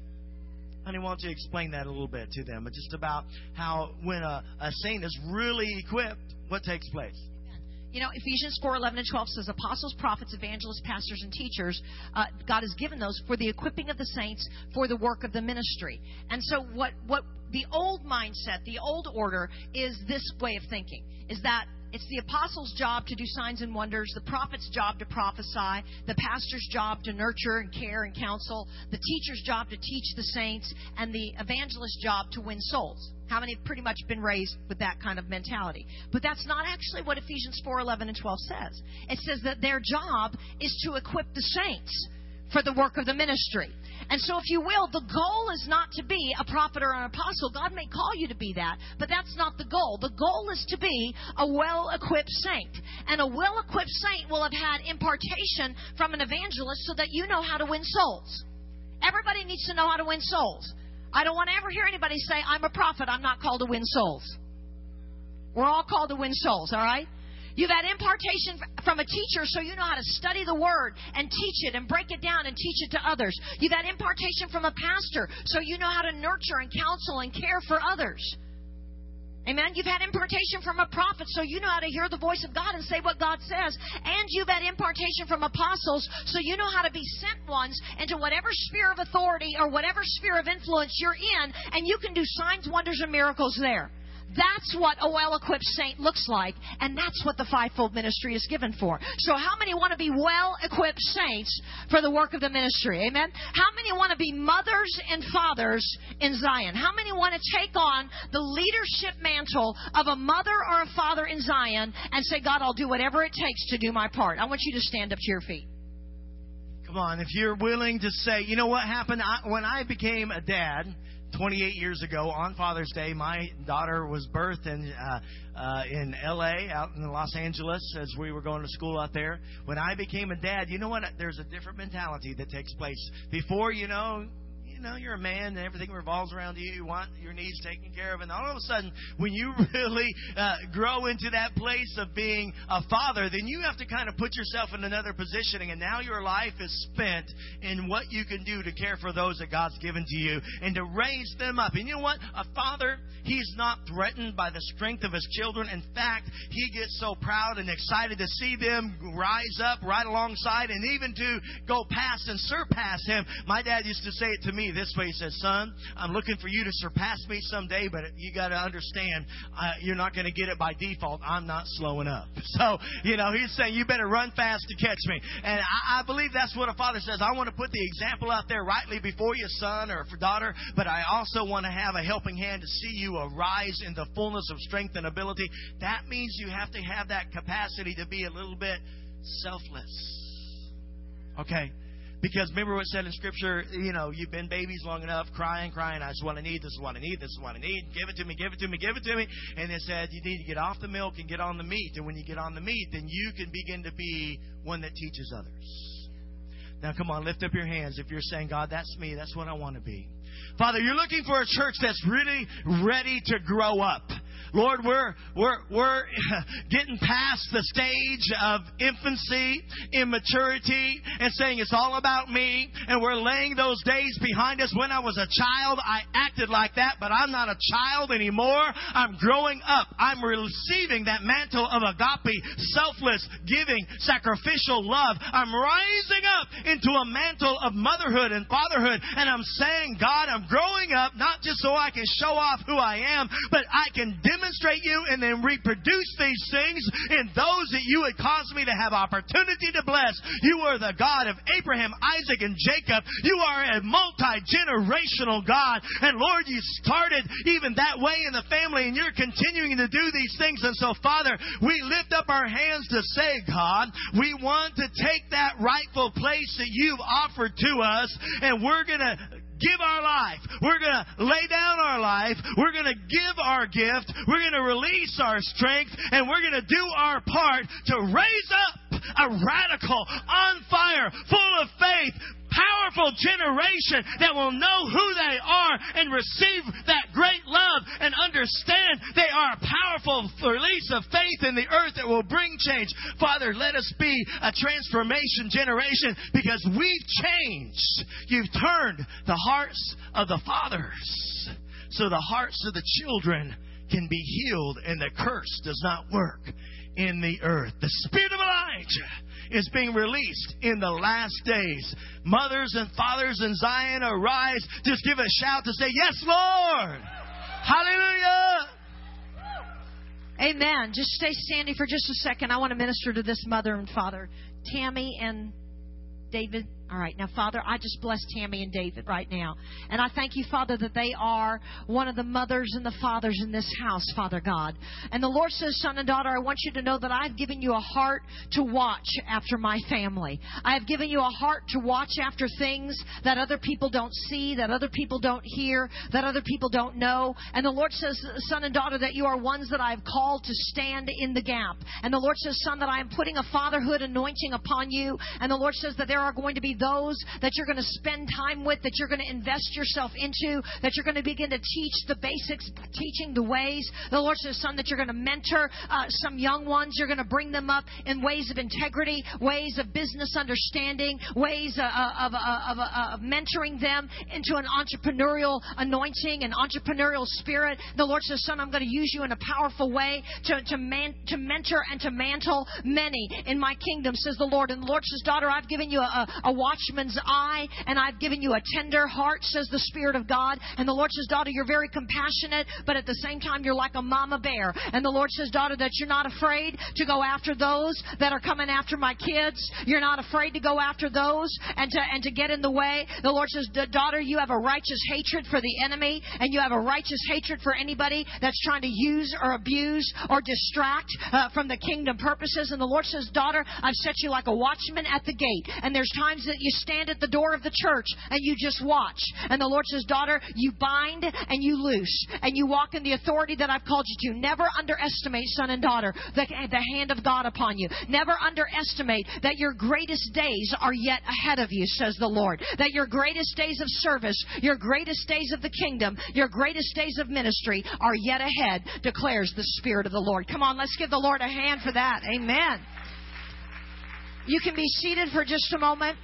Honey, why don't you explain that a little bit to them? Just about how when a, a saint is really equipped, what takes place? You know, Ephesians 4 11 and 12 says, Apostles, prophets, evangelists, pastors, and teachers, uh, God has given those for the equipping of the saints for the work of the ministry. And so, what, what the old mindset, the old order, is this way of thinking is that it's the apostles' job to do signs and wonders, the prophet's job to prophesy, the pastor's job to nurture and care and counsel, the teacher's job to teach the saints, and the evangelist's job to win souls. How many have pretty much been raised with that kind of mentality? But that's not actually what Ephesians 4 11 and 12 says. It says that their job is to equip the saints for the work of the ministry. And so, if you will, the goal is not to be a prophet or an apostle. God may call you to be that, but that's not the goal. The goal is to be a well equipped saint. And a well equipped saint will have had impartation from an evangelist so that you know how to win souls. Everybody needs to know how to win souls. I don't want to ever hear anybody say, I'm a prophet, I'm not called to win souls. We're all called to win souls, all right? You've had impartation from a teacher so you know how to study the word and teach it and break it down and teach it to others. You've had impartation from a pastor so you know how to nurture and counsel and care for others. Amen. You've had impartation from a prophet, so you know how to hear the voice of God and say what God says. And you've had impartation from apostles, so you know how to be sent ones into whatever sphere of authority or whatever sphere of influence you're in, and you can do signs, wonders, and miracles there. That's what a well equipped saint looks like, and that's what the fivefold ministry is given for. So, how many want to be well equipped saints for the work of the ministry? Amen? How many want to be mothers and fathers in Zion? How many want to take on the leadership mantle of a mother or a father in Zion and say, God, I'll do whatever it takes to do my part? I want you to stand up to your feet. Come on, if you're willing to say, you know what happened I, when I became a dad, 28 years ago on Father's Day, my daughter was birthed in uh, uh, in L.A. out in Los Angeles as we were going to school out there. When I became a dad, you know what? There's a different mentality that takes place. Before, you know, know, you're a man and everything revolves around you. You want your needs taken care of. And all of a sudden, when you really uh, grow into that place of being a father, then you have to kind of put yourself in another positioning. And now your life is spent in what you can do to care for those that God's given to you and to raise them up. And you know what? A father, he's not threatened by the strength of his children. In fact, he gets so proud and excited to see them rise up right alongside and even to go past and surpass him. My dad used to say it to me this way. He says, Son, I'm looking for you to surpass me someday, but you got to understand, uh, you're not going to get it by default. I'm not slowing up. So, you know, he's saying, You better run fast to catch me. And I, I believe that's what a father says. I want to put the example out there rightly before you, son or daughter, but I also want to have a helping hand to see you arise in the fullness of strength and ability. That means you have to have that capacity to be a little bit selfless. Okay? Because remember what said in Scripture, you know, you've been babies long enough, crying, crying, I just want to need, this is what I need, this is what I need, give it to me, give it to me, give it to me. And it said you need to get off the milk and get on the meat. And when you get on the meat, then you can begin to be one that teaches others. Now come on, lift up your hands if you're saying, God, that's me, that's what I want to be. Father, you're looking for a church that's really ready to grow up. Lord, we're, we're, we're getting past the stage of infancy, immaturity, and saying it's all about me, and we're laying those days behind us. When I was a child, I acted like that, but I'm not a child anymore. I'm growing up. I'm receiving that mantle of agape, selfless, giving, sacrificial love. I'm rising up into a mantle of motherhood and fatherhood, and I'm saying, God, I'm growing up not just so I can show off who I am, but I can demonstrate demonstrate you and then reproduce these things in those that you would cause me to have opportunity to bless. You are the God of Abraham, Isaac, and Jacob. You are a multi generational God. And Lord, you started even that way in the family and you're continuing to do these things. And so, Father, we lift up our hands to say, God, we want to take that rightful place that you've offered to us and we're going to give our life. We're going to lay down our life. We're going to give our gift. We're going to release our strength. And we're going to do our part to raise up a radical, on fire, full of faith, powerful generation that will know who they are and receive that great love and understand they are a powerful release of faith in the earth that will bring change. Father, let us be a transformation generation because we've changed. You've turned the hearts of the fathers so the hearts of the children can be healed and the curse does not work in the earth. The spirit of Elijah is being released in the last days. Mothers and fathers in Zion, arise. Just give a shout to say, Yes, Lord. Hallelujah. Amen. Just stay standing for just a second. I want to minister to this mother and father, Tammy and David all right. Now, Father, I just bless Tammy and David right now. And I thank you, Father, that they are one of the mothers and the fathers in this house, Father God. And the Lord says, Son and daughter, I want you to know that I've given you a heart to watch after my family. I have given you a heart to watch after things that other people don't see, that other people don't hear, that other people don't know. And the Lord says, Son and daughter, that you are ones that I have called to stand in the gap. And the Lord says, Son, that I am putting a fatherhood anointing upon you. And the Lord says that there are going to be those that you're going to spend time with, that you're going to invest yourself into, that you're going to begin to teach the basics, teaching the ways. The Lord says, son, that you're going to mentor uh, some young ones. You're going to bring them up in ways of integrity, ways of business understanding, ways uh, uh, of, of, of, of mentoring them into an entrepreneurial anointing, an entrepreneurial spirit. The Lord says, son, I'm going to use you in a powerful way to, to, man, to mentor and to mantle many in my kingdom, says the Lord. And the Lord says, daughter, I've given you a, a watchman's eye, and I've given you a tender heart, says the Spirit of God. And the Lord says, Daughter, you're very compassionate, but at the same time, you're like a mama bear. And the Lord says, Daughter, that you're not afraid to go after those that are coming after my kids. You're not afraid to go after those and to, and to get in the way. The Lord says, Daughter, you have a righteous hatred for the enemy, and you have a righteous hatred for anybody that's trying to use or abuse or distract uh, from the kingdom purposes. And the Lord says, Daughter, I've set you like a watchman at the gate. And there's times that you stand at the door of the church and you just watch. And the Lord says, Daughter, you bind and you loose. And you walk in the authority that I've called you to. Never underestimate, son and daughter, the, the hand of God upon you. Never underestimate that your greatest days are yet ahead of you, says the Lord. That your greatest days of service, your greatest days of the kingdom, your greatest days of ministry are yet ahead, declares the Spirit of the Lord. Come on, let's give the Lord a hand for that. Amen. You can be seated for just a moment.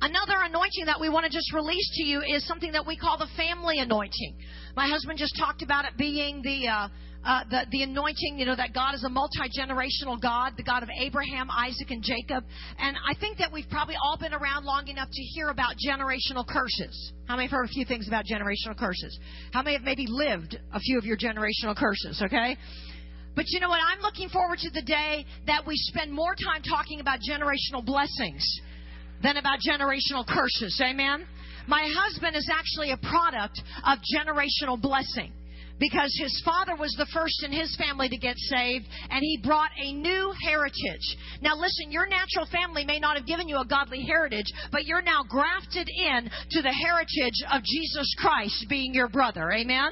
Another anointing that we want to just release to you is something that we call the family anointing. My husband just talked about it being the uh, uh, the, the anointing, you know, that God is a multi generational God, the God of Abraham, Isaac, and Jacob. And I think that we've probably all been around long enough to hear about generational curses. How many have heard a few things about generational curses? How many have maybe lived a few of your generational curses, okay? But you know what? I'm looking forward to the day that we spend more time talking about generational blessings than about generational curses. Amen? My husband is actually a product of generational blessing because his father was the first in his family to get saved, and he brought a new heritage. Now, listen, your natural family may not have given you a godly heritage, but you're now grafted in to the heritage of Jesus Christ being your brother. Amen?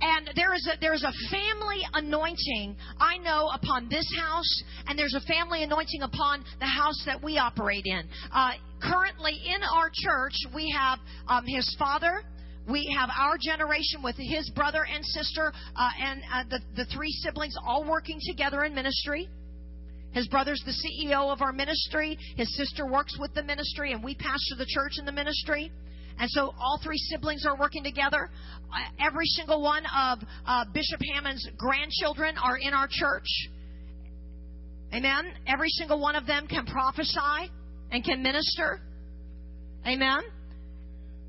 And there is a there is a family anointing I know upon this house, and there's a family anointing upon the house that we operate in. Uh, currently in our church, we have um, his father, we have our generation with his brother and sister uh, and uh, the, the three siblings all working together in ministry. His brother's the CEO of our ministry. His sister works with the ministry, and we pastor the church in the ministry. And so all three siblings are working together. Uh, every single one of uh, Bishop Hamon's grandchildren are in our church. Amen. Every single one of them can prophesy and can minister. Amen.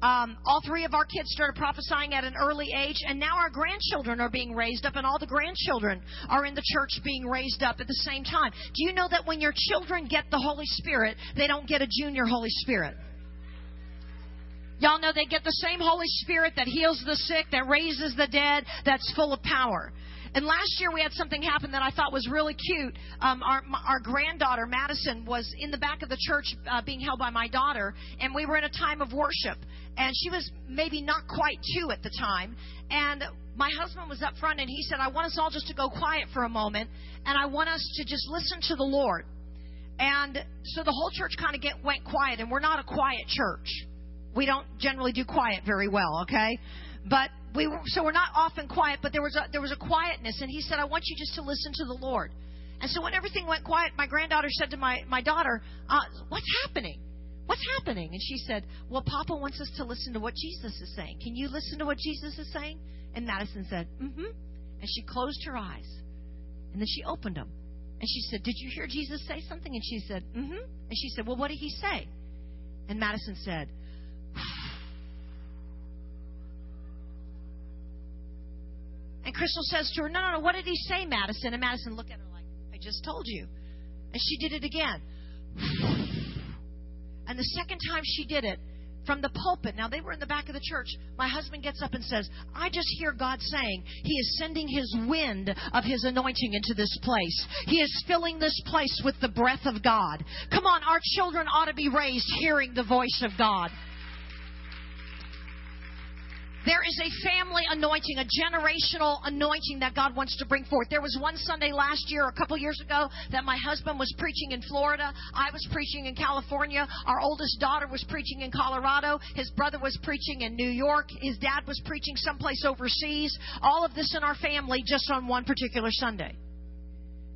Um, all three of our kids started prophesying at an early age, and now our grandchildren are being raised up, and all the grandchildren are in the church being raised up at the same time. Do you know that when your children get the Holy Spirit, they don't get a junior Holy Spirit? Y'all know they get the same Holy Spirit that heals the sick, that raises the dead, that's full of power. And last year we had something happen that I thought was really cute. Um, our, our granddaughter, Madison, was in the back of the church uh, being held by my daughter, and we were in a time of worship and she was maybe not quite two at the time. And my husband was up front and he said, I want us all just to go quiet for a moment and I want us to just listen to the Lord. And so the whole church kind of went quiet, and we're not a quiet church. We don't generally do quiet very well, okay? But we were, so we're not often quiet, but there was a, there was a quietness, and he said, "I want you just to listen to the Lord." And so when everything went quiet, my granddaughter said to my my daughter, uh, "What's happening?" What's happening? And she said, Well, Papa wants us to listen to what Jesus is saying. Can you listen to what Jesus is saying? And Madison said, Mm hmm. And she closed her eyes. And then she opened them. And she said, Did you hear Jesus say something? And she said, Mm hmm. And she said, Well, what did he say? And Madison said, And Crystal says to her, No, no, no, what did he say, Madison? And Madison looked at her like, I just told you. And she did it again. And the second time she did it, from the pulpit. Now, they were in the back of the church. My husband gets up and says, I just hear God saying He is sending His wind of His anointing into this place. He is filling this place with the breath of God. Come on, our children ought to be raised hearing the voice of God. There is a family anointing, a generational anointing that God wants to bring forth. There was one Sunday last year, a couple years ago, that my husband was preaching in Florida. I was preaching in California. Our oldest daughter was preaching in Colorado. His brother was preaching in New York. His dad was preaching someplace overseas. All of this in our family just on one particular Sunday.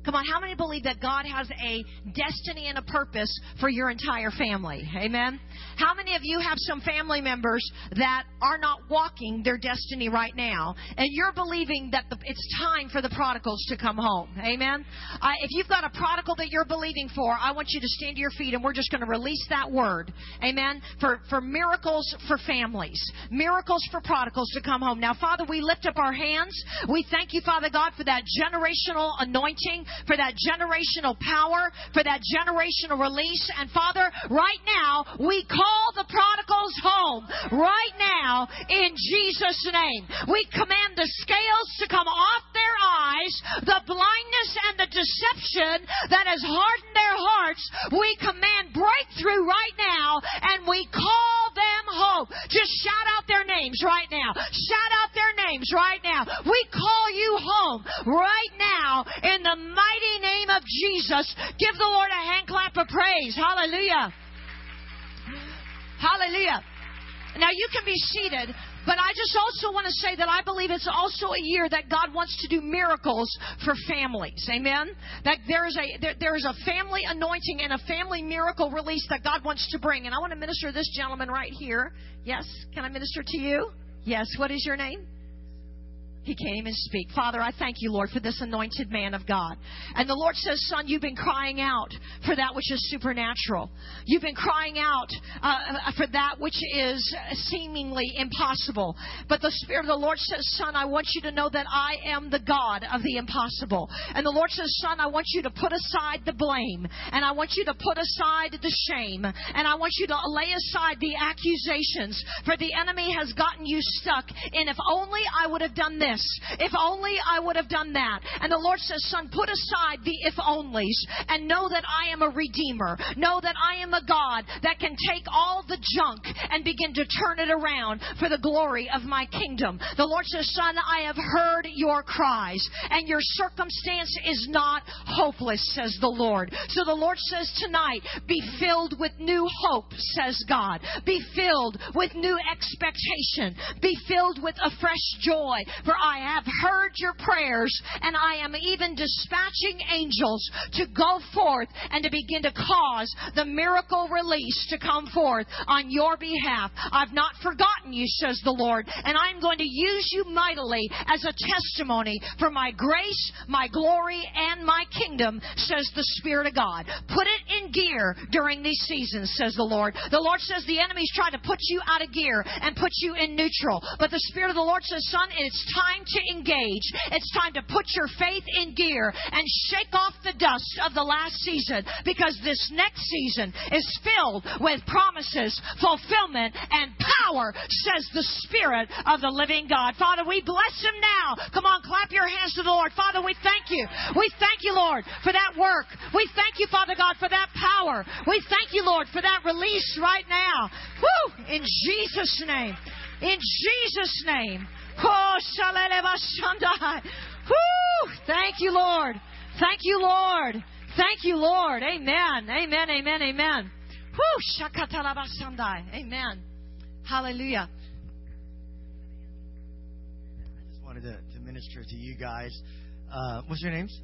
Come on, how many believe that God has a destiny and a purpose for your entire family? Amen. How many of you have some family members that are not walking their destiny right now, and you're believing that the, it's time for the prodigals to come home? Amen. Uh, if you've got a prodigal that you're believing for, I want you to stand to your feet, and we're just going to release that word. Amen. For for miracles for families, miracles for prodigals to come home. Now, Father, we lift up our hands. We thank you, Father God, for that generational anointing for that generational power, for that generational release. And Father, right now, we call the prodigals home. Right now, in Jesus' name. We command the scales to come off their eyes, the blindness and the deception that has hardened their hearts. We command breakthrough right now, and we call them home. Just shout out their names right now. Shout out their names right now. We call you home right now in the mighty name of Jesus. Give the Lord a hand clap of praise. Hallelujah. Hallelujah. Now you can be seated, but I just also want to say that I believe it's also a year that God wants to do miracles for families. Amen. That there is a there, there is a family anointing and a family miracle release that God wants to bring. And I want to minister to this gentleman right here. Yes, can I minister to you? Yes. What is your name? He can't even speak. Father, I thank you, Lord, for this anointed man of God. And the Lord says, Son, you've been crying out for that which is supernatural. You've been crying out uh, for that which is seemingly impossible. But the Spirit of the Lord says, Son, I want you to know that I am the God of the impossible. And the Lord says, Son, I want you to put aside the blame. And I want you to put aside the shame. And I want you to lay aside the accusations. For the enemy has gotten you stuck in if only I would have done this. If only I would have done that. And the Lord says, Son, put aside the if onlys and know that I am a redeemer. Know that I am a God that can take all the junk and begin to turn it around for the glory of my kingdom. The Lord says, Son, I have heard your cries, and your circumstance is not hopeless, says the Lord. So the Lord says tonight, be filled with new hope, says God. Be filled with new expectation. Be filled with a fresh joy. For I have heard your prayers, and I am even dispatching angels to go forth and to begin to cause the miracle release to come forth on your behalf. I've not forgotten you, says the Lord, and I'm going to use you mightily as a testimony for my grace, my glory, and my kingdom, says the Spirit of God. Put it in gear during these seasons, says the Lord. The Lord says the enemy's trying to put you out of gear and put you in neutral. But the Spirit of the Lord says, Son, it's time to engage. It's time to put your faith in gear and shake off the dust of the last season because this next season is filled with promises, fulfillment, and power, says the Spirit of the living God. Father, we bless him now. Come on, clap your hands to the Lord. Father, we thank you. We thank you, Lord, for that work. We thank you, Father God, for that power. We thank you, Lord, for that release right now. Woo! In Jesus' name. In Jesus' name. Oh! Thank you, Lord. Thank you, Lord. Thank you, Lord. Amen. Amen. Amen. Amen. Amen. Hallelujah. I just wanted to, to minister to you guys. Uh, what's your names?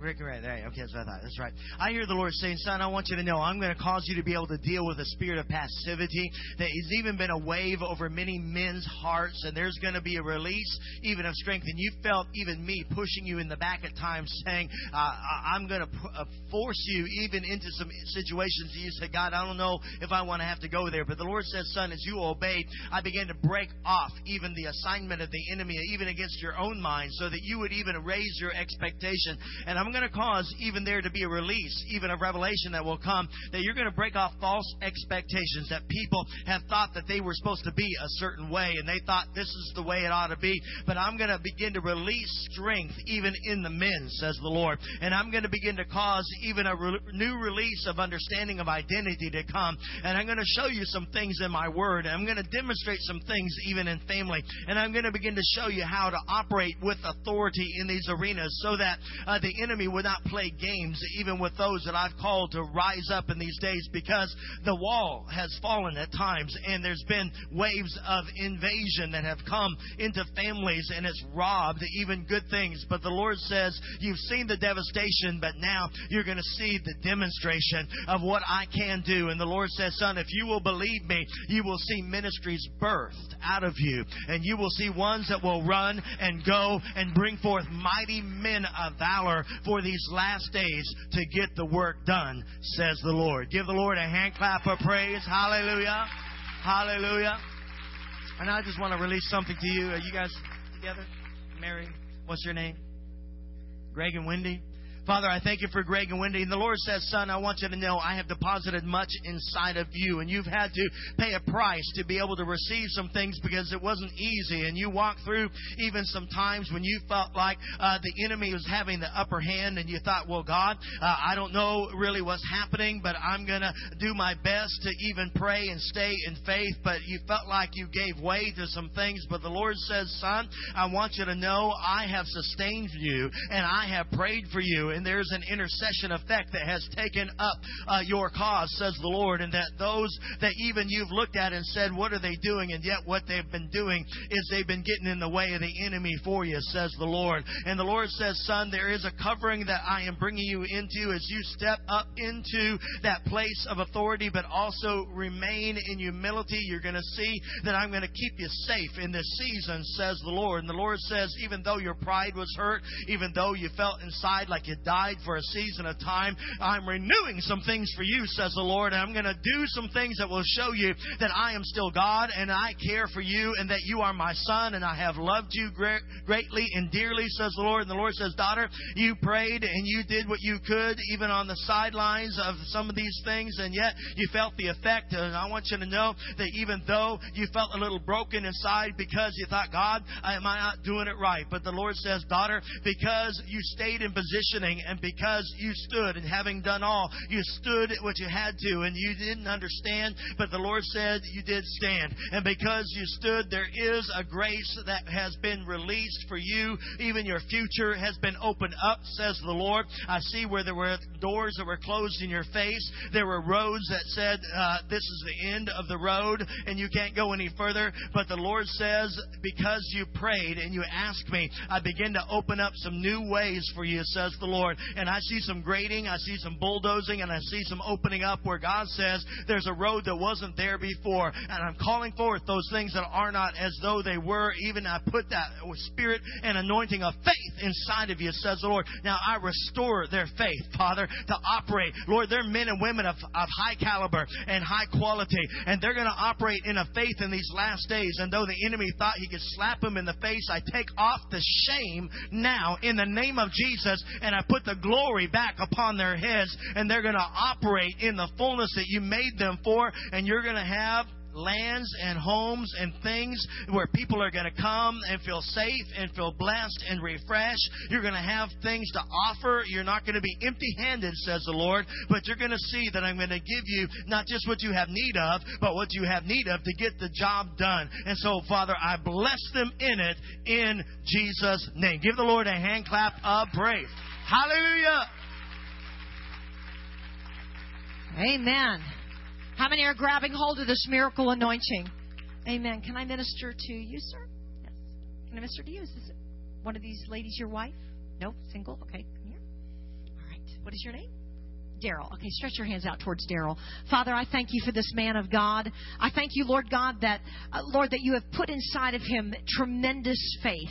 Rick, right. Okay, that's what I thought. That's right. I hear the Lord saying, Son, I want you to know I'm going to cause you to be able to deal with a spirit of passivity. That has even been a wave over many men's hearts, and there's going to be a release even of strength. And you felt even me pushing you in the back at times, saying, uh, I'm going to p- uh, force you even into some situations. You say, God, I don't know if I want to have to go there. But the Lord says, Son, as you obeyed, I began to break off even the assignment of the enemy, even against your own mind, so that you would even raise your expectation. And I'm I'm going to cause even there to be a release, even a revelation that will come, that you're going to break off false expectations that people have thought that they were supposed to be a certain way and they thought this is the way it ought to be. But I'm going to begin to release strength even in the men, says the Lord. And I'm going to begin to cause even a re- new release of understanding of identity to come. And I'm going to show you some things in my word. And I'm going to demonstrate some things even in family. And I'm going to begin to show you how to operate with authority in these arenas so that uh, the enemy enemy would not play games even with those that I've called to rise up in these days because the wall has fallen at times and there's been waves of invasion that have come into families and it's robbed even good things. But the Lord says, You've seen the devastation, but now you're going to see the demonstration of what I can do. And the Lord says, Son, if you will believe me, you will see ministries birthed out of you. And you will see ones that will run and go and bring forth mighty men of valor for these last days to get the work done, says the Lord. Give the Lord a hand clap of praise. Hallelujah. Hallelujah. And I just want to release something to you. Are you guys together? Mary, what's your name? Greg and Wendy? Father, I thank you for Greg and Wendy. And the Lord says, Son, I want you to know I have deposited much inside of you. And you've had to pay a price to be able to receive some things because it wasn't easy. And you walked through even some times when you felt like uh, the enemy was having the upper hand and you thought, well, God, uh, I don't know really what's happening, but I'm going to do my best to even pray and stay in faith. But you felt like you gave way to some things. But the Lord says, Son, I want you to know I have sustained you and I have prayed for you and there's an intercession effect that has taken up uh, your cause, says the Lord, and that those that even you've looked at and said, What are they doing? And yet what they've been doing is they've been getting in the way of the enemy for you, says the Lord. And the Lord says, Son, there is a covering that I am bringing you into as you step up into that place of authority, but also remain in humility. You're going to see that I'm going to keep you safe in this season, says the Lord. And the Lord says, even though your pride was hurt, even though you felt inside like you died for a season of time, I'm renewing some things for you, says the Lord. And I'm going to do some things that will show you that I am still God and I care for you and that you are my son and I have loved you greatly and dearly, says the Lord. And the Lord says, Daughter, you prayed and you did what you could, even on the sidelines of some of these things, and yet you felt the effect. And I want you to know that even though you felt a little broken inside because you thought, God, am I not doing it right? But the Lord says, Daughter, because you stayed in and because you stood and having done all, you stood what you had to and you didn't understand, but the Lord said you did stand. And because you stood, there is a grace that has been released for you. Even your future has been opened up, says the Lord. I see where there were doors that were closed in your face. There were roads that said, uh, This is the end of the road and you can't go any further. But the Lord says, Because you prayed and you asked me, I begin to open up some new ways for you, says the Lord. And I see some grading, I see some bulldozing, and I see some opening up where God says, There's a road that wasn't there before. And I'm calling forth those things that are not as though they were. Even I put that spirit and anointing of faith inside of you, says the Lord. Now I restore their faith, Father, to operate. Lord, they're men and women of, of high caliber and high quality, and they're going to operate in a faith in these last days. And though the enemy thought he could slap them in the face, I take off the shame now in the name of Jesus, and I put the glory back upon their heads, and they're going to operate in the fullness that you made them for, and you're going to have lands and homes and things where people are going to come and feel safe and feel blessed and refreshed. You're going to have things to offer. You're not going to be empty handed, says the Lord, but you're going to see that I'm going to give you not just what you have need of, but what you have need of to get the job done. And so, Father, I bless them in it in Jesus' name. Give the Lord a hand clap of praise. Hallelujah. Amen. How many are grabbing hold of this miracle anointing? Amen. Can I minister to you, sir? Yes. Can I minister to you? Is this one of these ladies your wife? No? Single? Okay, come here. All right. What is your name? Daryl. Okay, stretch your hands out towards Daryl. Father, I thank you for this man of God. I thank you, Lord God, that uh, Lord that you have put inside of him tremendous faith.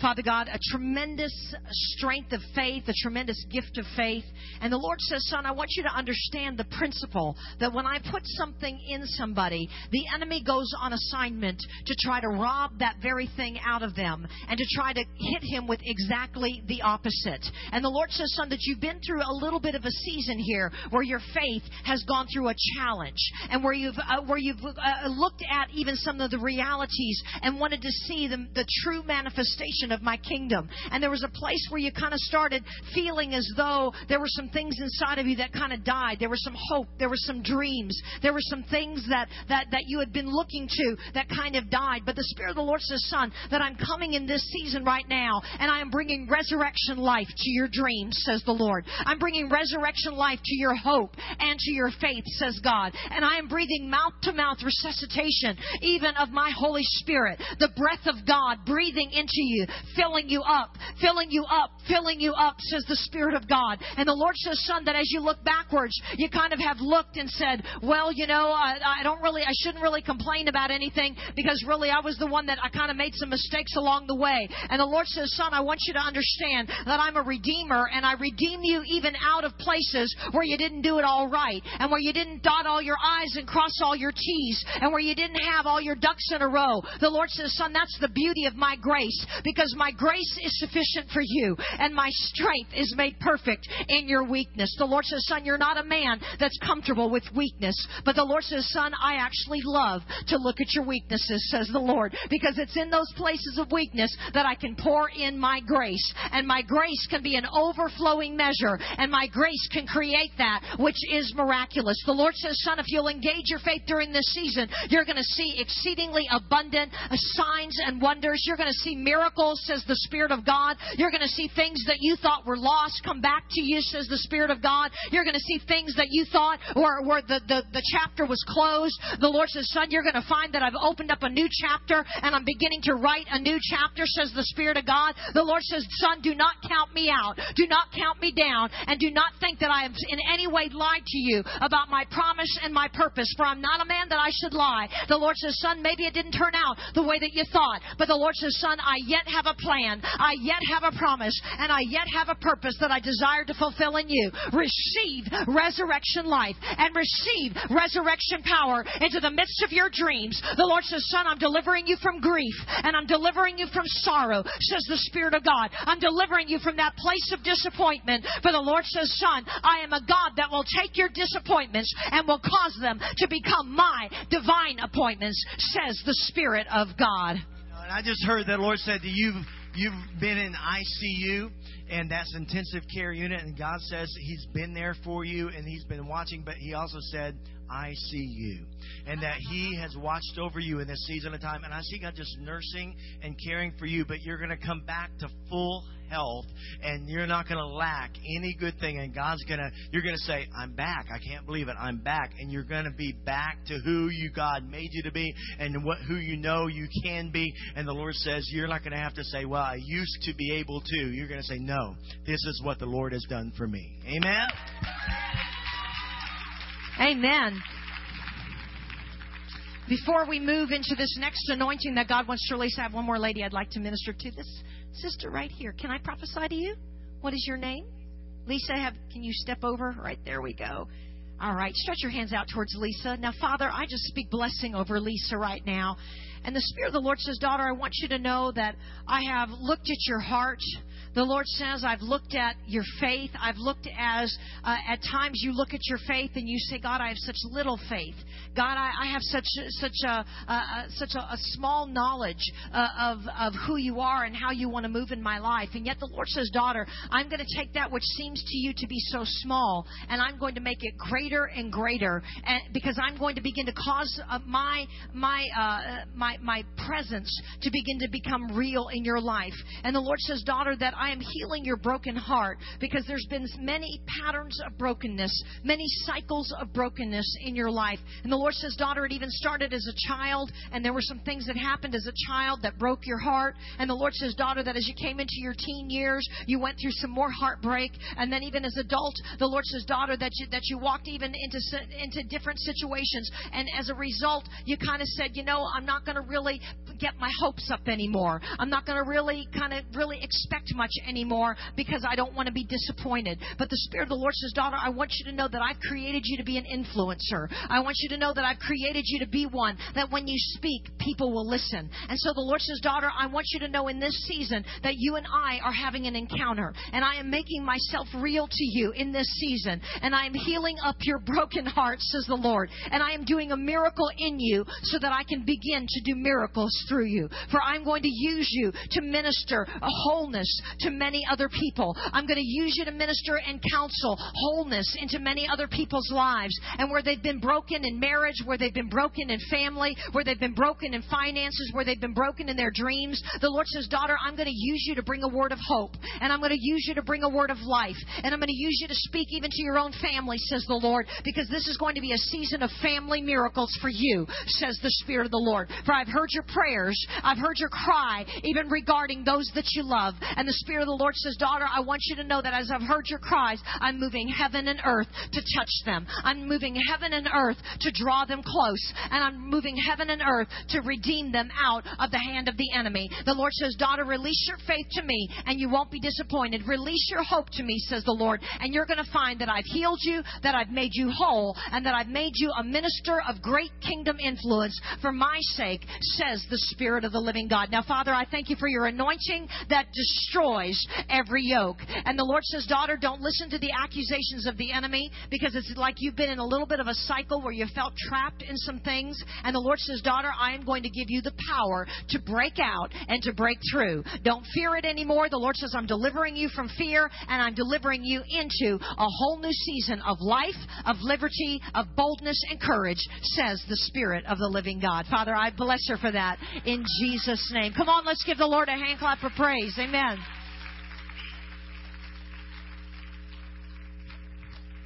Father God, a tremendous strength of faith, a tremendous gift of faith. And the Lord says, "Son, I want you to understand the principle that when I put something in somebody, the enemy goes on assignment to try to rob that very thing out of them and to try to hit him with exactly the opposite." And the Lord says, "Son, that you've been through a little bit of a season here here where your faith has gone through a challenge and where you've uh, where you've uh, looked at even some of the realities and wanted to see the, the true manifestation of my kingdom. And there was a place where you kind of started feeling as though there were some things inside of you that kind of died. There was some hope. There were some dreams. There were some things that that that you had been looking to that kind of died. But the Spirit of the Lord says, "Son, that I'm coming in this season right now, and I am bringing resurrection life to your dreams," says the Lord. I'm bringing resurrection life to your hope and to your faith, says God. And I am breathing mouth to mouth resuscitation, even of my Holy Spirit, the breath of God breathing into you, filling you up, filling you up, filling you up, says the Spirit of God. And the Lord says, son, that as you look backwards, you kind of have looked and said, well, you know, I, I don't really, I shouldn't really complain about anything because really I was the one that I kind of made some mistakes along the way. And the Lord says, son, I want you to understand that I'm a redeemer and I redeem you even out of places where you didn't do it all right, and where you didn't dot all your I's and cross all your T's, and where you didn't have all your ducks in a row. The Lord says, Son, that's the beauty of my grace, because my grace is sufficient for you, and my strength is made perfect in your weakness. The Lord says, Son, you're not a man that's comfortable with weakness, but the Lord says, Son, I actually love to look at your weaknesses, says the Lord, because it's in those places of weakness that I can pour in my grace, and my grace can be an overflowing measure, and my grace can create create that which is miraculous. The Lord says, Son, if you'll engage your faith during this season, you're going to see exceedingly abundant signs and wonders. You're going to see miracles, says the Spirit of God. You're going to see things that you thought were lost come back to you, says the Spirit of God. You're going to see things that you thought were, were the, the, the chapter was closed. The Lord says, Son, you're going to find that I've opened up a new chapter and I'm beginning to write a new chapter, says the Spirit of God. The Lord says, Son, do not count me out. Do not count me down. And do not think that I have in any way lied to you about my promise and my purpose. For I'm not a man that I should lie. The Lord says, Son, maybe it didn't turn out the way that you thought. But the Lord says, Son, I yet have a plan. I yet have a promise. And I yet have a purpose that I desire to fulfill in you. Receive resurrection life and receive resurrection power into the midst of your dreams. The Lord says, Son, I'm delivering you from grief and I'm delivering you from sorrow, says the Spirit of God. I'm delivering you from that place of disappointment. For the Lord says, Son, I am a God that will take your disappointments and will cause them to become my divine appointments, says the Spirit of God. And I just heard that Lord said that you've you've been in ICU and that's intensive care unit and God says he's been there for you and he's been watching but he also said I see you. And that He has watched over you in this season of time. And I see God just nursing and caring for you, but you're going to come back to full health and you're not going to lack any good thing. And God's going to, you're going to say, I'm back. I can't believe it. I'm back. And you're going to be back to who you God made you to be and what, who you know you can be. And the Lord says, you're not going to have to say, well, I used to be able to. You're going to say, no, this is what the Lord has done for me. Amen. Amen. Before we move into this next anointing that God wants to release, I have one more lady I'd like to minister to. This sister right here. Can I prophesy to you? What is your name? Lisa, have can you step over? Right there we go. All right, stretch your hands out towards Lisa. Now, Father, I just speak blessing over Lisa right now. And the Spirit of the Lord says, Daughter, I want you to know that I have looked at your heart. The Lord says, I've looked at your faith. I've looked as, uh, at times you look at your faith and you say, God, I have such little faith. God, I, I have such, such a, uh, such a, a, small knowledge uh, of, of who you are and how you want to move in my life. And yet the Lord says, daughter, I'm going to take that which seems to you to be so small and I'm going to make it greater and greater and, because I'm going to begin to cause uh, my, my, uh, my, my presence to begin to become real in your life. And the Lord says, daughter, that I am healing your broken heart because there's been many patterns of brokenness, many cycles of brokenness in your life. And the Lord says, daughter, it even started as a child, and there were some things that happened as a child that broke your heart. And the Lord says, daughter, that as you came into your teen years, you went through some more heartbreak. And then even as adult, the Lord says, daughter, that you, that you walked even into, into different situations. And as a result, you kind of said, you know, I'm not going to really get my hopes up anymore. I'm not going to really kind of really expect much anymore because I don't want to be disappointed. But the Spirit of the Lord says, Daughter, I want you to know that I've created you to be an influencer. I want you to know that I've created you to be one that when you speak, people will listen. And so the Lord says, Daughter, I want you to know in this season that you and I are having an encounter. And I am making myself real to you in this season. And I am healing up your broken heart, says the Lord. And I am doing a miracle in you so that I can begin to do miracles through you. For I'm going to use you to minister a wholeness to many other people. I'm going to use you to minister and counsel wholeness into many other people's lives. And where they've been broken in marriage, where they've been broken in family, where they've been broken in finances, where they've been broken in their dreams, the Lord says, Daughter, I'm going to use you to bring a word of hope. And I'm going to use you to bring a word of life. And I'm going to use you to speak even to your own family, says the Lord, because this is going to be a season of family miracles for you, says the Spirit of the Lord. For I've heard your prayers, I've heard your cry, even regarding those that you love. And the Spirit Spirit of the Lord says, Daughter, I want you to know that as I've heard your cries, I'm moving heaven and earth to touch them. I'm moving heaven and earth to draw them close. And I'm moving heaven and earth to redeem them out of the hand of the enemy. The Lord says, Daughter, release your faith to me and you won't be disappointed. Release your hope to me, says the Lord. And you're going to find that I've healed you, that I've made you whole, and that I've made you a minister of great kingdom influence for my sake, says the Spirit of the living God. Now, Father, I thank you for your anointing that destroys destroys every yoke. And the Lord says, Daughter, don't listen to the accusations of the enemy because it's like you've been in a little bit of a cycle where you felt trapped in some things. And the Lord says, Daughter, I am going to give you the power to break out and to break through. Don't fear it anymore. The Lord says, I'm delivering you from fear and I'm delivering you into a whole new season of life, of liberty, of boldness and courage, says the Spirit of the living God. Father, I bless her for that in Jesus' name. Come on, let's give the Lord a hand clap for praise. Amen.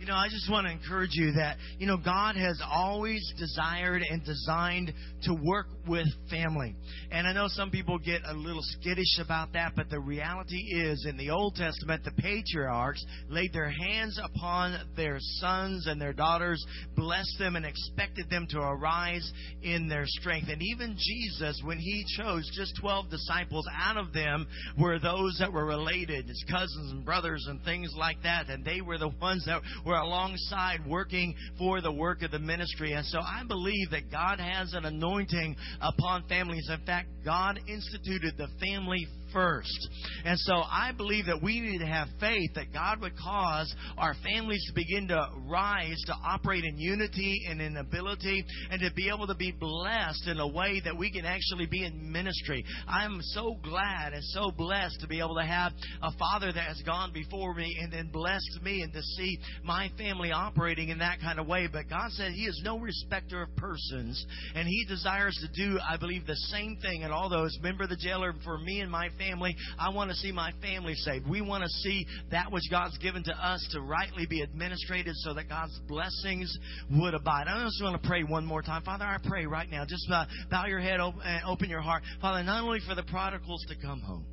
You know, I just want to encourage you that, you know, God has always desired and designed to work with family. And I know some people get a little skittish about that, but the reality is in the Old Testament, the patriarchs laid their hands upon their sons and their daughters, blessed them, and expected them to arise in their strength. And even Jesus, when he chose just 12 disciples, out of them were those that were related, his cousins and brothers and things like that. And they were the ones that were alongside working for the work of the ministry. And so I believe that God has an anointing upon families. In fact, God instituted the family first. And so I believe that we need to have faith that God would cause our families to begin to rise, to operate in unity and in ability, and to be able to be blessed in a way that we can actually be in ministry. I'm so glad and so blessed to be able to have a father that has gone before me and then blessed me and to see my family operating in that kind of way. But God said He is no respecter of persons, and He desires to do, I believe, the same thing. And all those, remember the jailer, for me and my family family. I want to see my family saved. We want to see that which God's given to us to rightly be administrated so that God's blessings would abide. I just want to pray one more time. Father, I pray right now. Just uh, bow your head and open your heart. Father, not only for the prodigals to come home,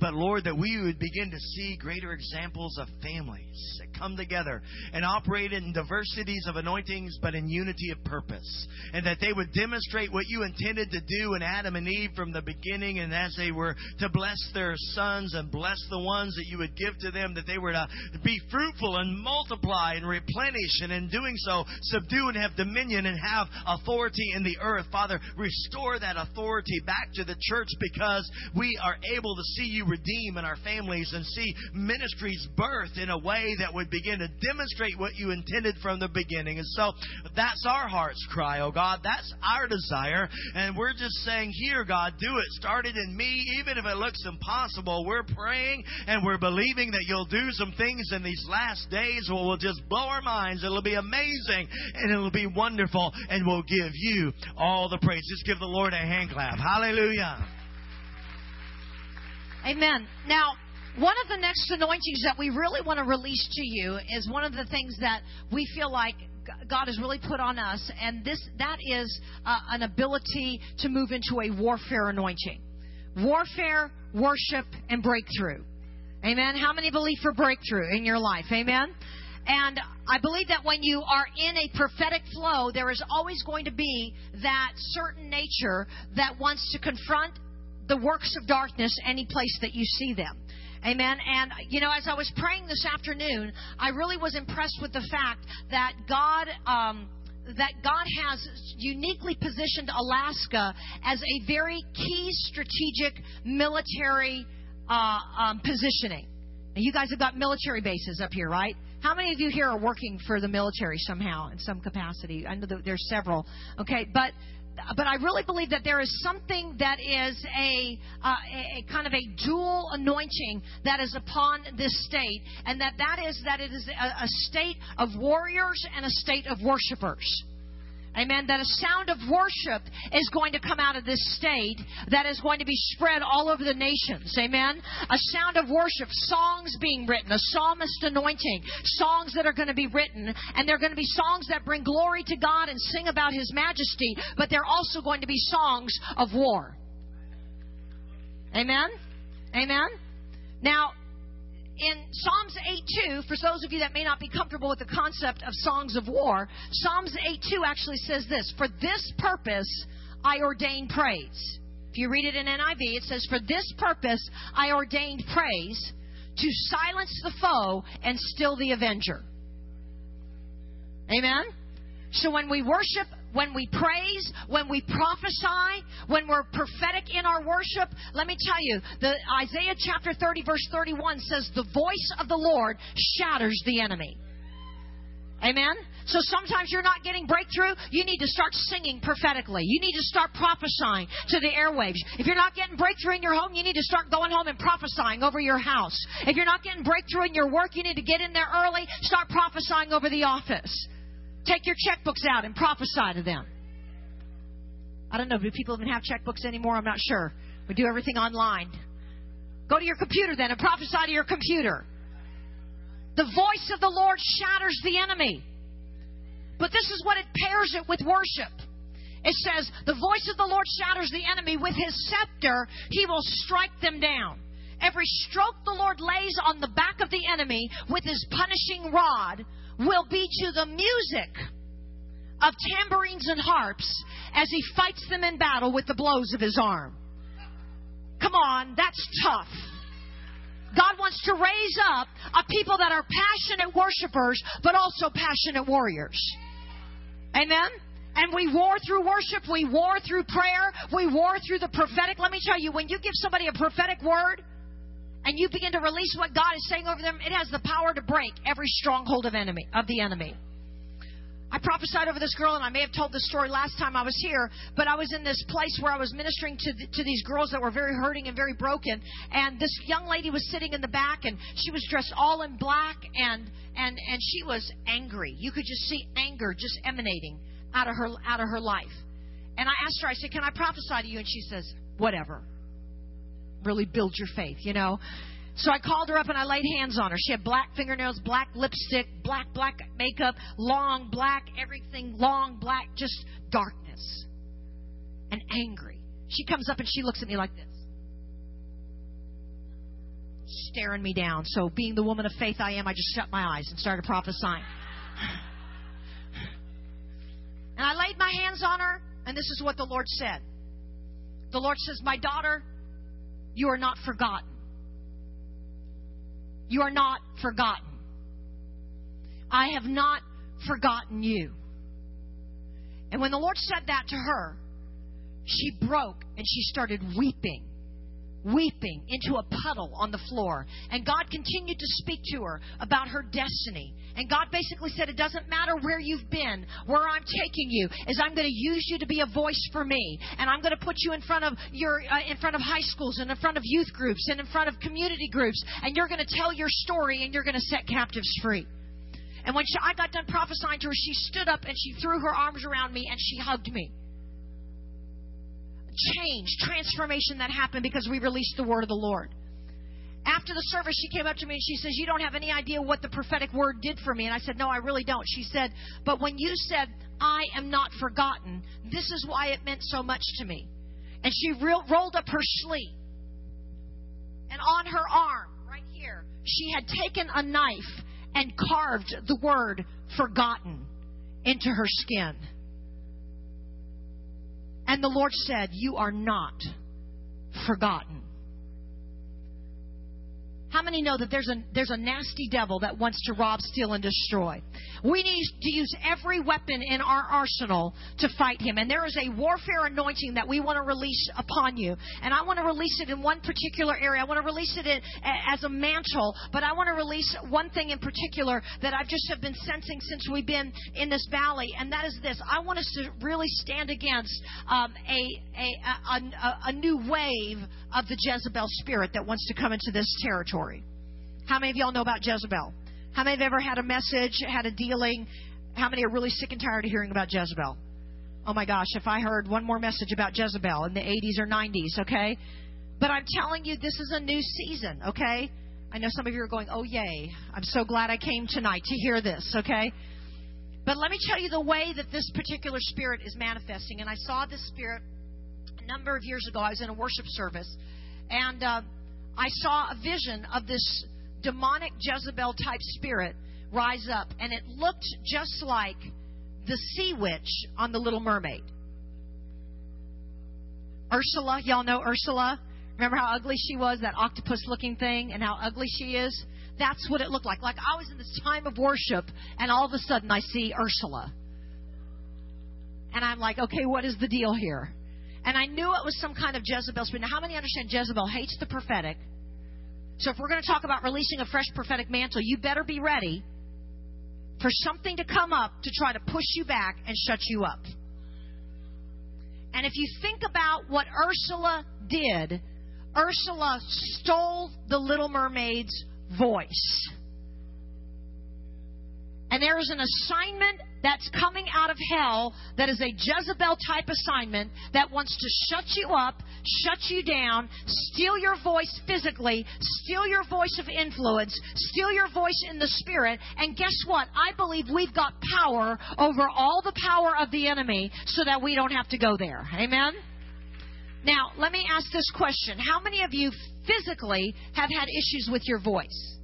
but Lord, that we would begin to see greater examples of families that come together and operate in diversities of anointings, but in unity of purpose. And that they would demonstrate what you intended to do in Adam and Eve from the beginning, and as they were to bless their sons and bless the ones that you would give to them, that they were to be fruitful and multiply and replenish, and in doing so, subdue and have dominion and have authority in the earth. Father, restore that authority back to the church because we are able to see you redeem in our families and see ministries birth in a way that would begin to demonstrate what you intended from the beginning. And so that's our heart's cry, oh God. That's our desire. And we're just saying, here, God, do it. Start it in me, even if it looks impossible. We're praying and we're believing that you'll do some things in these last days where we'll just blow our minds. It'll be amazing and it'll be wonderful and we'll give you all the praise. Just give the Lord a hand clap. Hallelujah. Amen. Now, one of the next anointings that we really want to release to you is one of the things that we feel like God has really put on us, and this that is uh, an ability to move into a warfare anointing. Warfare, worship, and breakthrough. Amen. How many believe for breakthrough in your life? Amen. And I believe that when you are in a prophetic flow, there is always going to be that certain nature that wants to confront the works of darkness any place that you see them. Amen. And, you know, as I was praying this afternoon, I really was impressed with the fact that God. Um, that God has uniquely positioned Alaska as a very key strategic military uh, um, positioning. And you guys have got military bases up here, right? How many of you here are working for the military somehow in some capacity? I know that there's several. Okay, but but I really believe that there is something that is a, uh, a, kind of a dual anointing that is upon this state, and that that is that it is a, a state of warriors and a state of worshipers. Amen. That a sound of worship is going to come out of this state that is going to be spread all over the nations. Amen. A sound of worship, songs being written, a psalmist anointing, songs that are going to be written, and they're going to be songs that bring glory to God and sing about His majesty, but they're also going to be songs of war. Amen. Amen. Now, in Psalms 8:2, for those of you that may not be comfortable with the concept of songs of war, Psalms 8:2 actually says this: "For this purpose I ordained praise." If you read it in NIV, it says, "For this purpose I ordained praise to silence the foe and still the avenger." Amen. So when we worship, when we praise, when we prophesy, when we're prophetic in our worship, let me tell you, the Isaiah chapter 30 verse 31 says the voice of the Lord shatters the enemy. Amen? So sometimes you're not getting breakthrough. You need to start singing prophetically. You need to start prophesying to the airwaves. If you're not getting breakthrough in your home, you need to start going home and prophesying over your house. If you're not getting breakthrough in your work, you need to get in there early, start prophesying over the office. Take your checkbooks out and prophesy to them. I don't know, do people even have checkbooks anymore? I'm not sure. We do everything online. Go to your computer then and prophesy to your computer. The voice of the Lord shatters the enemy. But this is what it pairs it with worship. It says, The voice of the Lord shatters the enemy. With his scepter, he will strike them down. Every stroke the Lord lays on the back of the enemy with his punishing rod will be to the music of tambourines and harps as he fights them in battle with the blows of his arm. Come on, that's tough. God wants to raise up a people that are passionate worshipers, but also passionate warriors. Amen? And we war through worship, we war through prayer, we war through the prophetic. Let me tell you, when you give somebody a prophetic word, and you begin to release what God is saying over them, it has the power to break every stronghold of enemy of the enemy. I prophesied over this girl, and I may have told this story last time I was here, but I was in this place where I was ministering to, the, to these girls that were very hurting and very broken. And this young lady was sitting in the back, and she was dressed all in black, and and and she was angry. You could just see anger just emanating out of her out of her life. And I asked her, I said, "Can I prophesy to you?" And she says, "Whatever." Really build your faith, you know. So I called her up and I laid hands on her. She had black fingernails, black lipstick, black, black makeup, long black, everything long black, just darkness. And angry. She comes up and she looks at me like this. Staring me down. So, being the woman of faith I am, I just shut my eyes and started prophesying. And I laid my hands on her, and this is what the Lord said. The Lord says, My daughter, you are not forgotten. You are not forgotten. I have not forgotten you. And when the Lord said that to her, she broke and she started weeping weeping into a puddle on the floor. And God continued to speak to her about her destiny. And God basically said, It doesn't matter where you've been, where I'm taking you, is I'm going to use you to be a voice for me. And I'm going to put you in front of your uh, in front of high schools and in front of youth groups and in front of community groups. And you're going to tell your story and you're going to set captives free. And when she, I got done prophesying to her, she stood up and she threw her arms around me and she hugged me change, transformation that happened because we released the word of the Lord. After the service, she came up to me and she says, You don't have any idea what the prophetic word did for me. And I said, No, I really don't. She said, But when you said, I am not forgotten, this is why it meant so much to me. And she re- rolled up her sleeve. And on her arm, right here, she had taken a knife and carved the word forgotten into her skin. And the Lord said, You are not forgotten. How many know that there's a, there's a nasty devil that wants to rob, steal, and destroy? We need to use every weapon in our arsenal to fight him. And there is a warfare anointing that we want to release upon you. And I want to release it in one particular area. I want to release it in, as a mantle, but I want to release one thing in particular that I've just have been sensing since we've been in this valley, and that is this. I want us to really stand against um, a, a, a, a new wave of the Jezebel spirit that wants to come into this territory. How many of y'all know about Jezebel? How many have ever had a message, had a dealing? How many are really sick and tired of hearing about Jezebel? Oh my gosh, if I heard one more message about Jezebel in the 80s or 90s, okay? But I'm telling you, this is a new season, okay? I know some of you are going, oh, yay. I'm so glad I came tonight to hear this, okay? But let me tell you the way that this particular spirit is manifesting. And I saw this spirit number of years ago. I was in a worship service, and uh, I saw a vision of this demonic Jezebel type spirit rise up, and it looked just like the sea witch on The Little Mermaid. Ursula, y'all know Ursula? Remember how ugly she was, that octopus looking thing, and how ugly she is? That's what it looked like. Like I was in this time of worship, and all of a sudden I see Ursula. And I'm like, okay, what is the deal here? And I knew it was some kind of Jezebel spirit. Now, how many understand Jezebel hates the prophetic? So if we're going to talk about releasing a fresh prophetic mantle, you better be ready for something to come up to try to push you back and shut you up. And if you think about what Ursula did, Ursula stole the Little Mermaid's voice. And there is an assignment that's coming out of hell that is a Jezebel type assignment that wants to shut you up, shut you down, steal your voice physically, steal your voice of influence, steal your voice in the spirit. And guess what? I believe we've got power over all the power of the enemy so that we don't have to go there. Amen? Now, let me ask this question How many of you physically have had issues with your voice?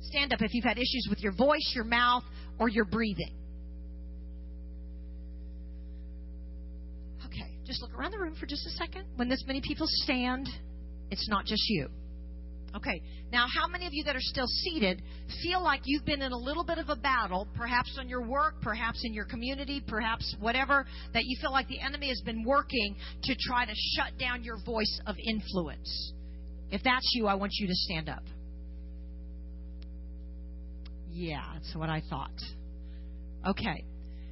Stand up if you've had issues with your voice, your mouth, or you're breathing. Okay, just look around the room for just a second. When this many people stand, it's not just you. Okay, now how many of you that are still seated feel like you've been in a little bit of a battle, perhaps on your work, perhaps in your community, perhaps whatever, that you feel like the enemy has been working to try to shut down your voice of influence? If that's you, I want you to stand up. Yeah, that's what I thought. Okay.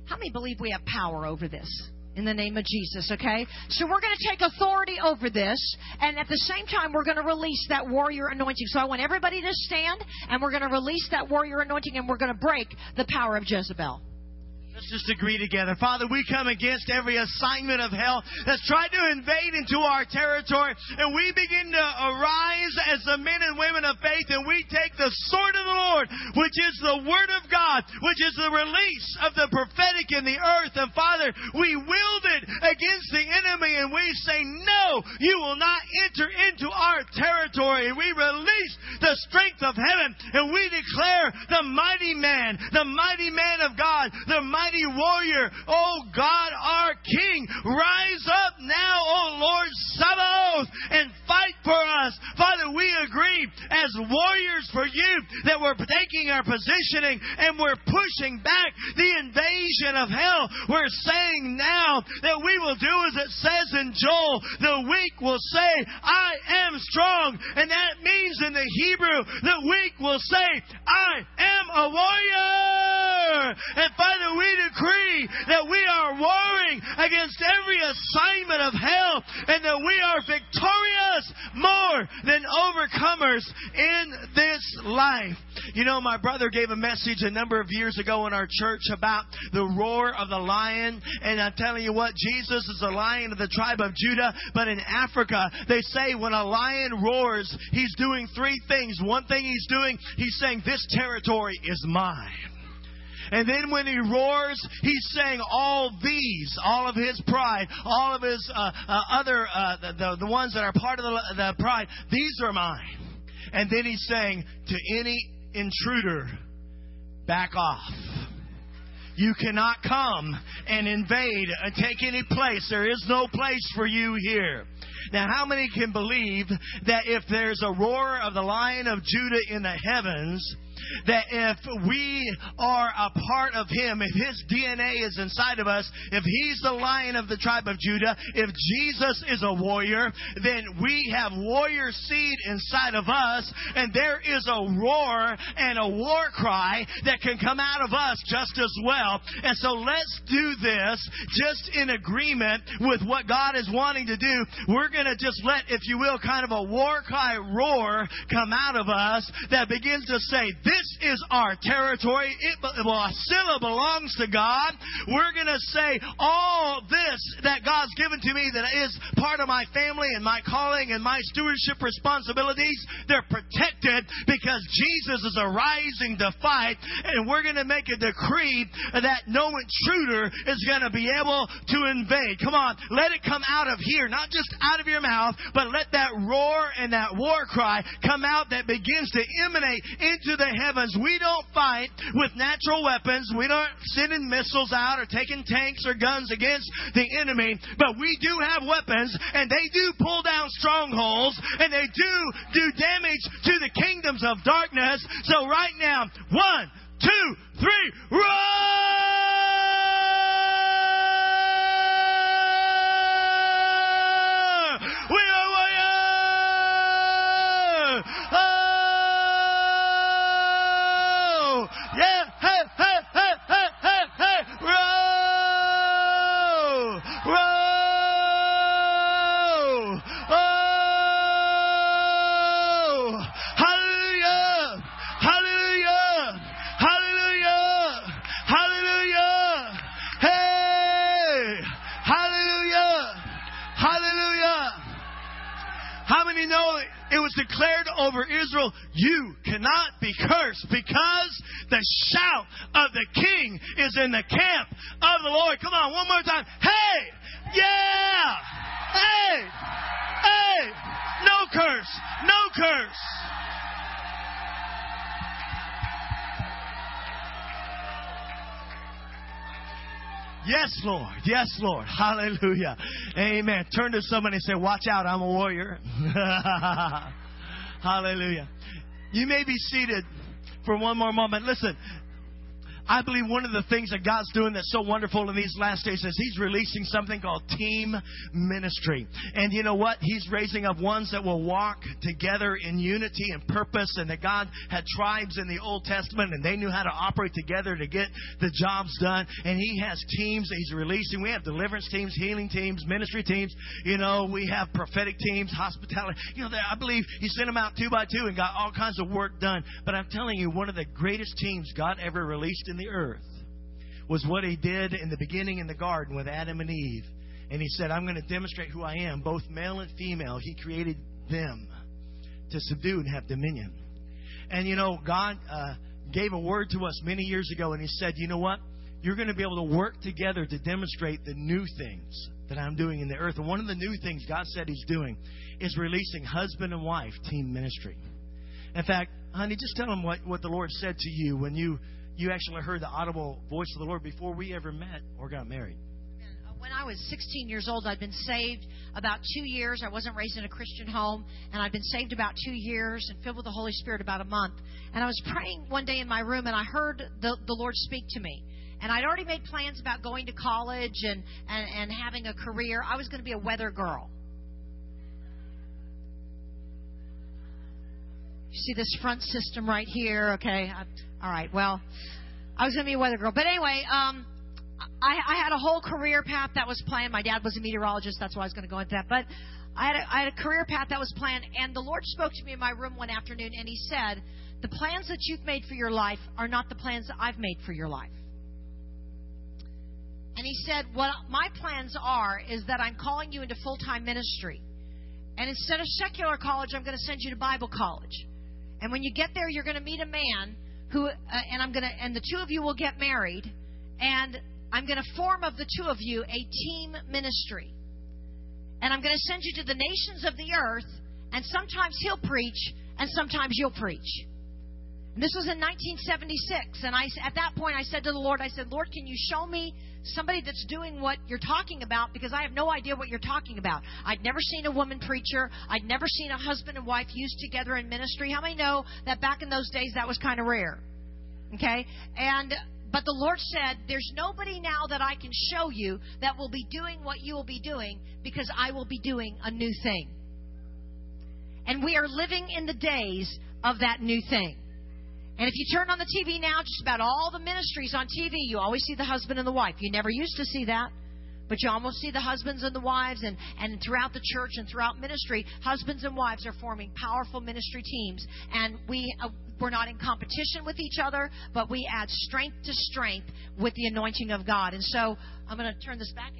How many believe we have power over this? In the name of Jesus, okay? So we're going to take authority over this, and at the same time, we're going to release that warrior anointing. So I want everybody to stand, and we're going to release that warrior anointing, and we're going to break the power of Jezebel. Let's just agree together. Father, we come against every assignment of hell that's tried to invade into our territory, and we begin to arise as the men and women of faith, and we take the sword of the Lord, which is the Word of God, which is the release of the prophetic in the earth. And Father, we wield it against the enemy, and we say, No, you will not enter into our territory. And we release the strength of heaven, and we declare the mighty man, the mighty man of God, the mighty mighty warrior, oh God, our King. Rise up now, oh Lord Sabaoth, and fight for us. Father, we agree as warriors for you that we're taking our positioning and we're pushing back the invasion of hell. We're saying now that we will do as it says in Joel, the weak will say, I am strong. And that means in the Hebrew, the weak will say, I am a warrior. And Father, we decree that we are warring against every assignment of hell and that we are victorious more than overcomers in this life. You know, my brother gave a message a number of years ago in our church about the roar of the lion. And I'm telling you what, Jesus is the lion of the tribe of Judah. But in Africa, they say when a lion roars, he's doing three things. One thing he's doing, he's saying, This territory is mine. And then when he roars, he's saying all these, all of his pride, all of his uh, uh, other, uh, the, the, the, ones that are part of the, the pride, these are mine. And then he's saying to any intruder, back off. You cannot come and invade and take any place. There is no place for you here. Now, how many can believe that if there's a roar of the lion of Judah in the heavens, that if we are a part of Him, if His DNA is inside of us, if He's the lion of the tribe of Judah, if Jesus is a warrior, then we have warrior seed inside of us, and there is a roar and a war cry that can come out of us just as well. And so let's do this just in agreement with what God is wanting to do. We're going to just let, if you will, kind of a war cry roar come out of us that begins to say, this is our territory. It belongs to God. We're going to say all this that God's given to me that is part of my family and my calling and my stewardship responsibilities, they're protected because Jesus is arising to fight. And we're going to make a decree that no intruder is going to be able to invade. Come on, let it come out of here, not just out of your mouth, but let that roar and that war cry come out that begins to emanate into the heavens heavens. We don't fight with natural weapons. We don't sending missiles out or taking tanks or guns against the enemy, but we do have weapons and they do pull down strongholds and they do do damage to the kingdoms of darkness. So right now, one, two, three, run! We are warriors! Yeah, hey, hey, hey, hey, hey, hey, roll. Oh, hallelujah, hallelujah, hallelujah, hallelujah. Hey, hallelujah, hallelujah. How many know it? Was declared over Israel, you cannot be cursed because the shout of the king is in the camp of the Lord. Come on, one more time. Hey! Yeah! Hey! Hey! No curse! No curse! Yes, Lord. Yes, Lord. Hallelujah. Amen. Turn to somebody and say, Watch out, I'm a warrior. Hallelujah. You may be seated for one more moment. Listen, I believe one of the things that God's doing that's so wonderful in these last days is He's releasing something called team ministry. And you know what? He's raising up ones that will walk together in unity and purpose. And that God had tribes in the Old Testament and they knew how to operate together to get the jobs done. And He has teams that He's releasing. We have deliverance teams, healing teams, ministry teams. You know, we have prophetic teams, hospitality. You know, I believe He sent them out two by two and got all kinds of work done. But I'm telling you, one of the greatest teams God ever released in in the earth was what he did in the beginning in the garden with Adam and Eve. And he said, I'm going to demonstrate who I am, both male and female. He created them to subdue and have dominion. And you know, God uh, gave a word to us many years ago, and He said, You know what? You're going to be able to work together to demonstrate the new things that I'm doing in the earth. And one of the new things God said He's doing is releasing husband and wife team ministry. In fact, honey, just tell them what, what the Lord said to you when you you actually heard the audible voice of the Lord before we ever met or got married. Uh, when I was 16 years old, I'd been saved about two years. I wasn't raised in a Christian home, and I'd been saved about two years and filled with the Holy Spirit about a month. And I was praying one day in my room, and I heard the, the Lord speak to me. And I'd already made plans about going to college and, and, and having a career. I was going to be a weather girl. You see this front system right here? Okay. I, all right. Well, I was going to be a weather girl. But anyway, um, I, I had a whole career path that was planned. My dad was a meteorologist. That's why I was going to go into that. But I had, a, I had a career path that was planned. And the Lord spoke to me in my room one afternoon and He said, The plans that you've made for your life are not the plans that I've made for your life. And He said, What my plans are is that I'm calling you into full time ministry. And instead of secular college, I'm going to send you to Bible college. And when you get there, you're going to meet a man who, uh, and I'm going to, and the two of you will get married, and I'm going to form of the two of you a team ministry. And I'm going to send you to the nations of the earth, and sometimes he'll preach, and sometimes you'll preach. This was in 1976, and I, at that point, I said to the Lord, I said, Lord, can you show me somebody that's doing what you're talking about because I have no idea what you're talking about. I'd never seen a woman preacher. I'd never seen a husband and wife used together in ministry. How many know that back in those days that was kind of rare? Okay? And but the Lord said, There's nobody now that I can show you that will be doing what you will be doing because I will be doing a new thing. And we are living in the days of that new thing. And if you turn on the TV now, just about all the ministries on TV, you always see the husband and the wife. You never used to see that. But you almost see the husbands and the wives, and, and throughout the church and throughout ministry, husbands and wives are forming powerful ministry teams. And we, uh, we're not in competition with each other, but we add strength to strength with the anointing of God. And so I'm going to turn this back.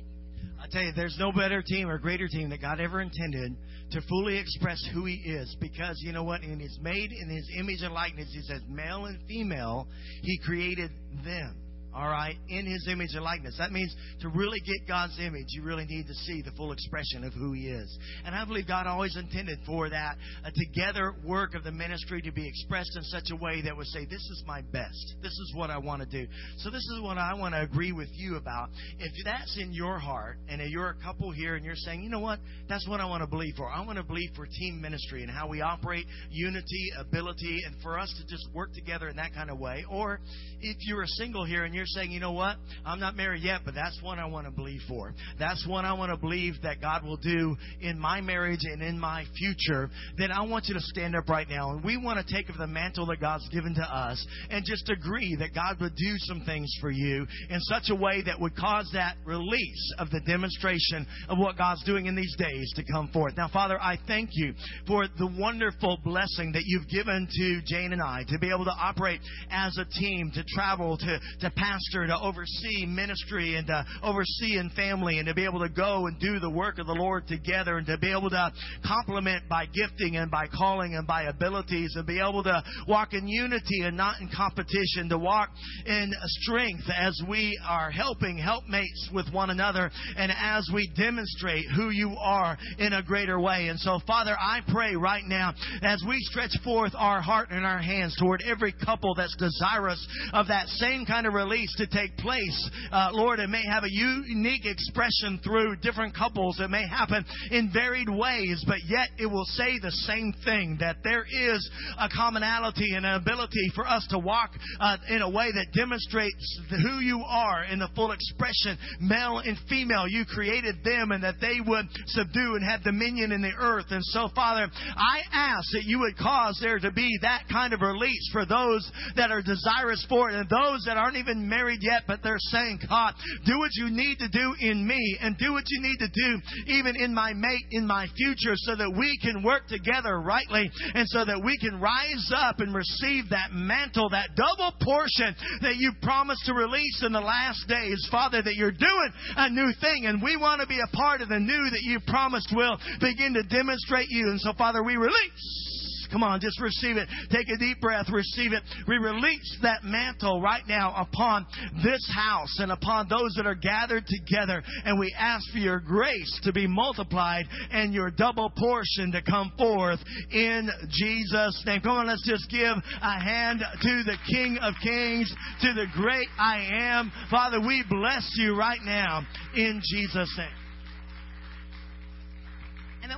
I tell you, there's no better team or greater team that God ever intended to fully express who He is. Because you know what? In His made in His image and likeness, He says, male and female, He created them all right, in his image and likeness. That means to really get God's image, you really need to see the full expression of who he is. And I believe God always intended for that a together work of the ministry to be expressed in such a way that would say, This is my best. This is what I want to do. So, this is what I want to agree with you about. If that's in your heart, and you're a couple here and you're saying, You know what? That's what I want to believe for. I want to believe for team ministry and how we operate unity, ability, and for us to just work together in that kind of way. Or if you're a single here and you're you're saying, you know what? I'm not married yet, but that's one I want to believe for. That's one I want to believe that God will do in my marriage and in my future. Then I want you to stand up right now. And we want to take of the mantle that God's given to us and just agree that God would do some things for you in such a way that would cause that release of the demonstration of what God's doing in these days to come forth. Now, Father, I thank you for the wonderful blessing that you've given to Jane and I to be able to operate as a team, to travel, to, to pass pastor to oversee ministry and to oversee in family and to be able to go and do the work of the Lord together and to be able to complement by gifting and by calling and by abilities and be able to walk in unity and not in competition, to walk in strength as we are helping helpmates with one another and as we demonstrate who you are in a greater way. And so, Father, I pray right now as we stretch forth our heart and our hands toward every couple that's desirous of that same kind of release to take place, uh, Lord, it may have a unique expression through different couples. It may happen in varied ways, but yet it will say the same thing that there is a commonality and an ability for us to walk uh, in a way that demonstrates who you are in the full expression, male and female. You created them and that they would subdue and have dominion in the earth. And so, Father, I ask that you would cause there to be that kind of release for those that are desirous for it and those that aren't even married yet, but they're saying, God, do what you need to do in me and do what you need to do even in my mate, in my future, so that we can work together rightly and so that we can rise up and receive that mantle, that double portion that you promised to release in the last days. Father, that you're doing a new thing and we want to be a part of the new that you promised will begin to demonstrate you. And so, Father, we release Come on, just receive it. Take a deep breath, receive it. We release that mantle right now upon this house and upon those that are gathered together. And we ask for your grace to be multiplied and your double portion to come forth in Jesus' name. Come on, let's just give a hand to the King of Kings, to the great I am. Father, we bless you right now in Jesus' name.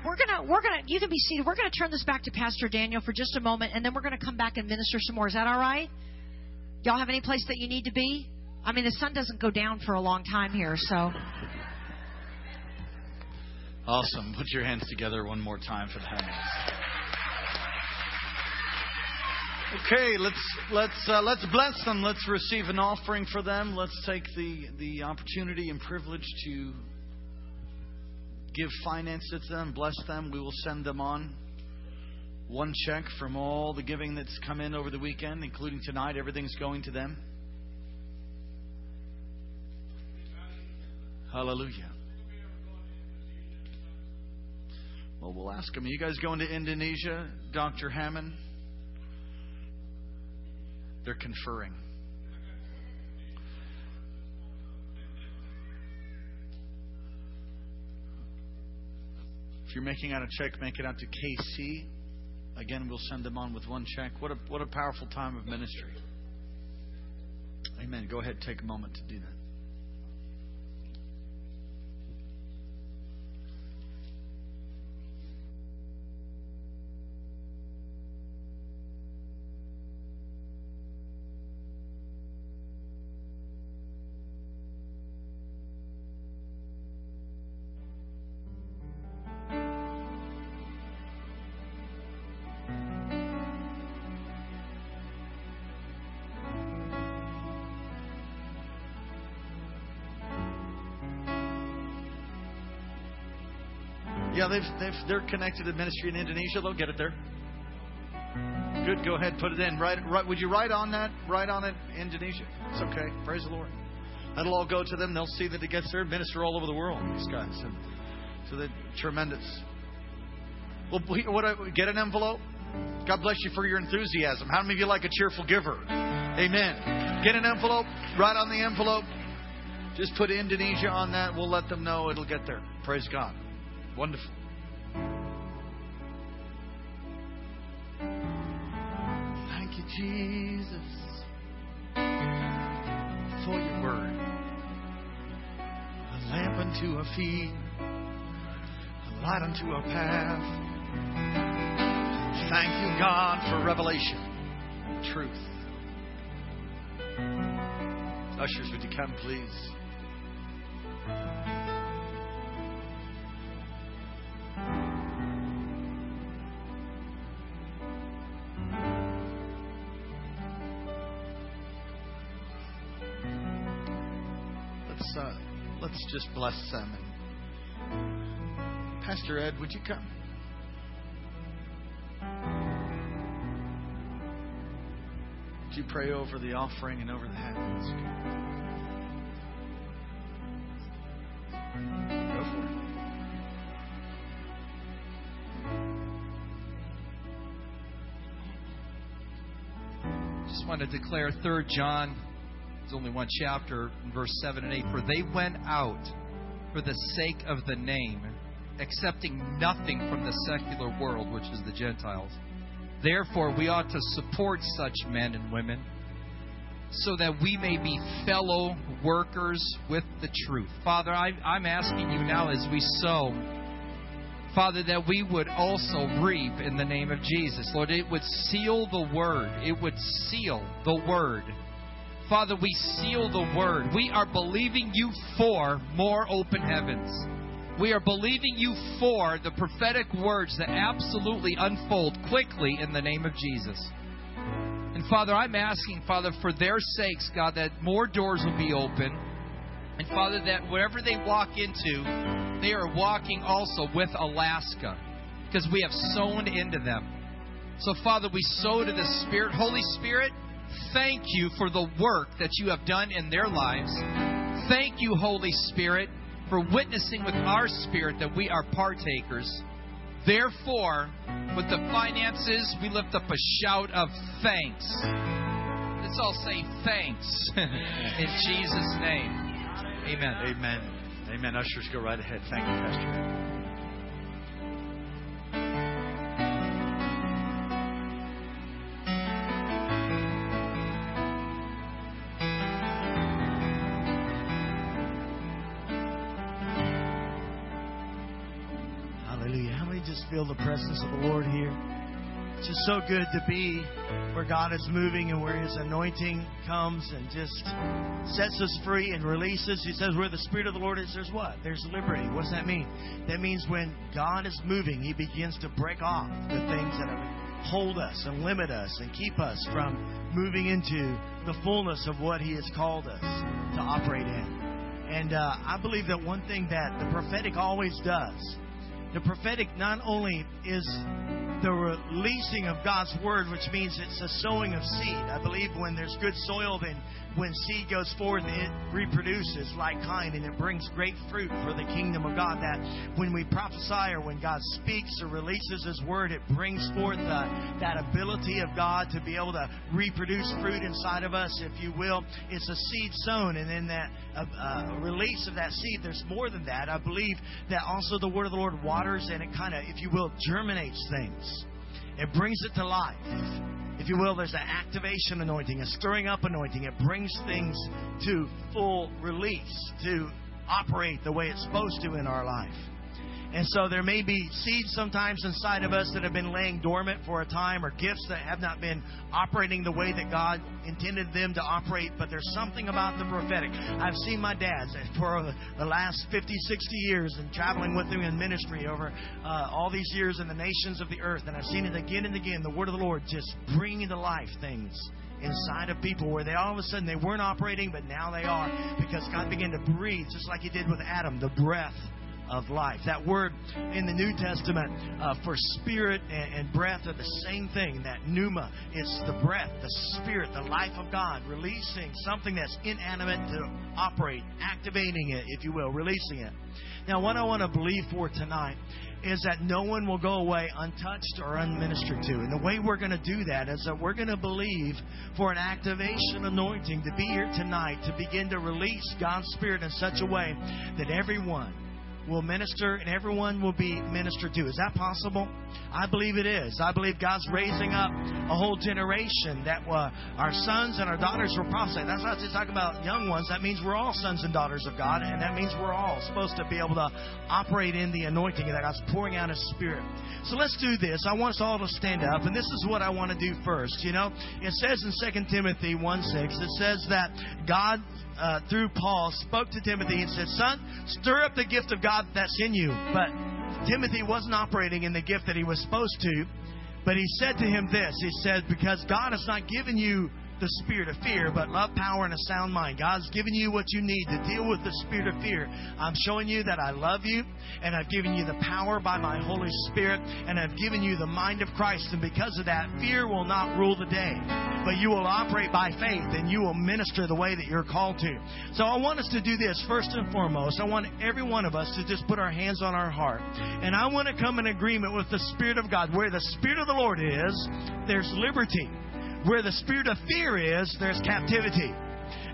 We're gonna we're gonna you can be seated. We're gonna turn this back to Pastor Daniel for just a moment, and then we're gonna come back and minister some more. Is that all right? Y'all have any place that you need to be? I mean, the sun doesn't go down for a long time here, so. Awesome. Put your hands together one more time for the Hamons. Okay, let's let's uh, let's bless them. Let's receive an offering for them. Let's take the the opportunity and privilege to give finances to them, bless them. We will send them on one check from all the giving that's come in over the weekend, including tonight. Everything's going to them. Hallelujah. Well, we'll ask them. Are you guys going to Indonesia, Dr. Hamon? They're conferring. If you're making out a check, make it out to KC. Again, we'll send them on with one check. What a, what a powerful time of ministry. Amen. Go ahead, take a moment to do that. Yeah, they've, they've, they're connected to ministry in Indonesia. They'll get it there. Good. Go ahead, put it in. Would you write on that? Write on it, Indonesia. It's okay. Praise the Lord. That'll all go to them. They'll see that it gets there. Minister all over the world. These guys. And so they're tremendous. Well, what? Get an envelope. God bless you for your enthusiasm. How many of you like a cheerful giver? Amen. Get an envelope. Write on the envelope. Just put Indonesia on that. We'll let them know it'll get there. Praise God. Wonderful. Jesus, for your word. A lamp unto our feet, a light unto our path. Thank you, God, for revelation, truth. Ushers, would you come, please? just bless them. And Pastor Ed, would you come? Would you pray over the offering and over the heavens? want to declare 3 John there's only one chapter, verse 7 and 8. For they went out for the sake of the name, accepting nothing from the secular world, which is the Gentiles. Therefore, we ought to support such men and women so that we may be fellow workers with the truth. Father, I, am asking you now as we sow, Father, that we would also reap in the name of Jesus. Lord, it would seal the word. It would seal the word. Father, we seal the word. We are believing you for more open heavens. We are believing you for the prophetic words that absolutely unfold quickly in the name of Jesus. And Father, I'm asking, Father, for their sakes, God, that more doors will be open. And Father, that wherever they walk into, they are walking also with Alaska because we have sown into them. So, Father, we sow to the Spirit. Holy Spirit, thank you for the work that you have done in their lives. Thank you, Holy Spirit, for witnessing with our spirit that we are partakers. Therefore, with the finances, we lift up a shout of thanks. Let's all say thanks in Jesus' name. Amen. Amen. Amen. Ushers, go right ahead. Thank you, Pastor. Feel the presence of the Lord here. It's just so good to be where God is moving and where His anointing comes and just sets us free and releases. He says, Where the Spirit of the Lord is, there's what? There's liberty. What does that mean? That means when God is moving, He begins to break off the things that hold us and limit us and keep us from moving into the fullness of what He has called us to operate in. And uh, I believe that one thing that the prophetic always does the prophetic not only is the releasing of God's word, which means it's a sowing of seed. I believe when there's good soil, then when seed goes forth, it reproduces like kind and it brings great fruit for the kingdom of God. That when we prophesy or when God speaks or releases His word, it brings forth uh, that ability of God to be able to reproduce fruit inside of us, if you will. It's a seed sown, and in that uh, uh, release of that seed, there's more than that. I believe that also the word of the Lord waters and it kind of, if you will, germinates things. It brings it to life if you will, there's an activation anointing, a stirring up anointing. It brings things to full release, to operate the way it's supposed to in our life. And so there may be seeds sometimes inside of us that have been laying dormant for a time or gifts that have not been operating the way that God intended them to operate, but there's something about the prophetic. I've seen my dad for the last 50, 60 years and traveling with him in ministry over uh, all these years in the nations of the earth, and I've seen it again and again, the word of the Lord just bringing to life things inside of people where they all of a sudden they weren't operating, but now they are because God began to breathe, just like He did with Adam, the breath of life. That word in the New Testament uh, for spirit and, and, breath are the same thing. That pneuma, is the breath, the spirit, the life of God, releasing something that's inanimate to operate, activating it, if you will, releasing it. Now, what I want to believe for tonight is that no one will go away untouched or unministered to. And the way we're going to do that is that we're going to believe for an activation anointing to be here tonight to begin to release God's Spirit in such a way that everyone will minister and everyone will be ministered to. Is that possible? I believe it is. I believe God's raising up a whole generation that uh, our sons and our daughters will prophesy. That's not just talking about young ones. That means we're all sons and daughters of God, and that means we're all supposed to be able to operate in the anointing that God's pouring out His Spirit. So let's do this. I want us all to stand up, and this is what I want to do first. You know, it says in 2 Timothy 1 6, it says that God uh, through Paul, spoke to Timothy and said, Son, stir up the gift of God that's in you. But Timothy wasn't operating in the gift that he was supposed to. But he said to him this He said, Because God has not given you the spirit of fear, but love, power, and a sound mind. God's given you what you need to deal with the spirit of fear. I'm showing you that I love you, and I've given you the power by my Holy Spirit, and I've given you the mind of Christ. And because of that, fear will not rule the day, but you will operate by faith, and you will minister the way that you're called to. So I want us to do this first and foremost. I want every one of us to just put our hands on our heart, and I want to come in agreement with the Spirit of God. Where the Spirit of the Lord is, there's liberty. Where the spirit of fear is, there's captivity.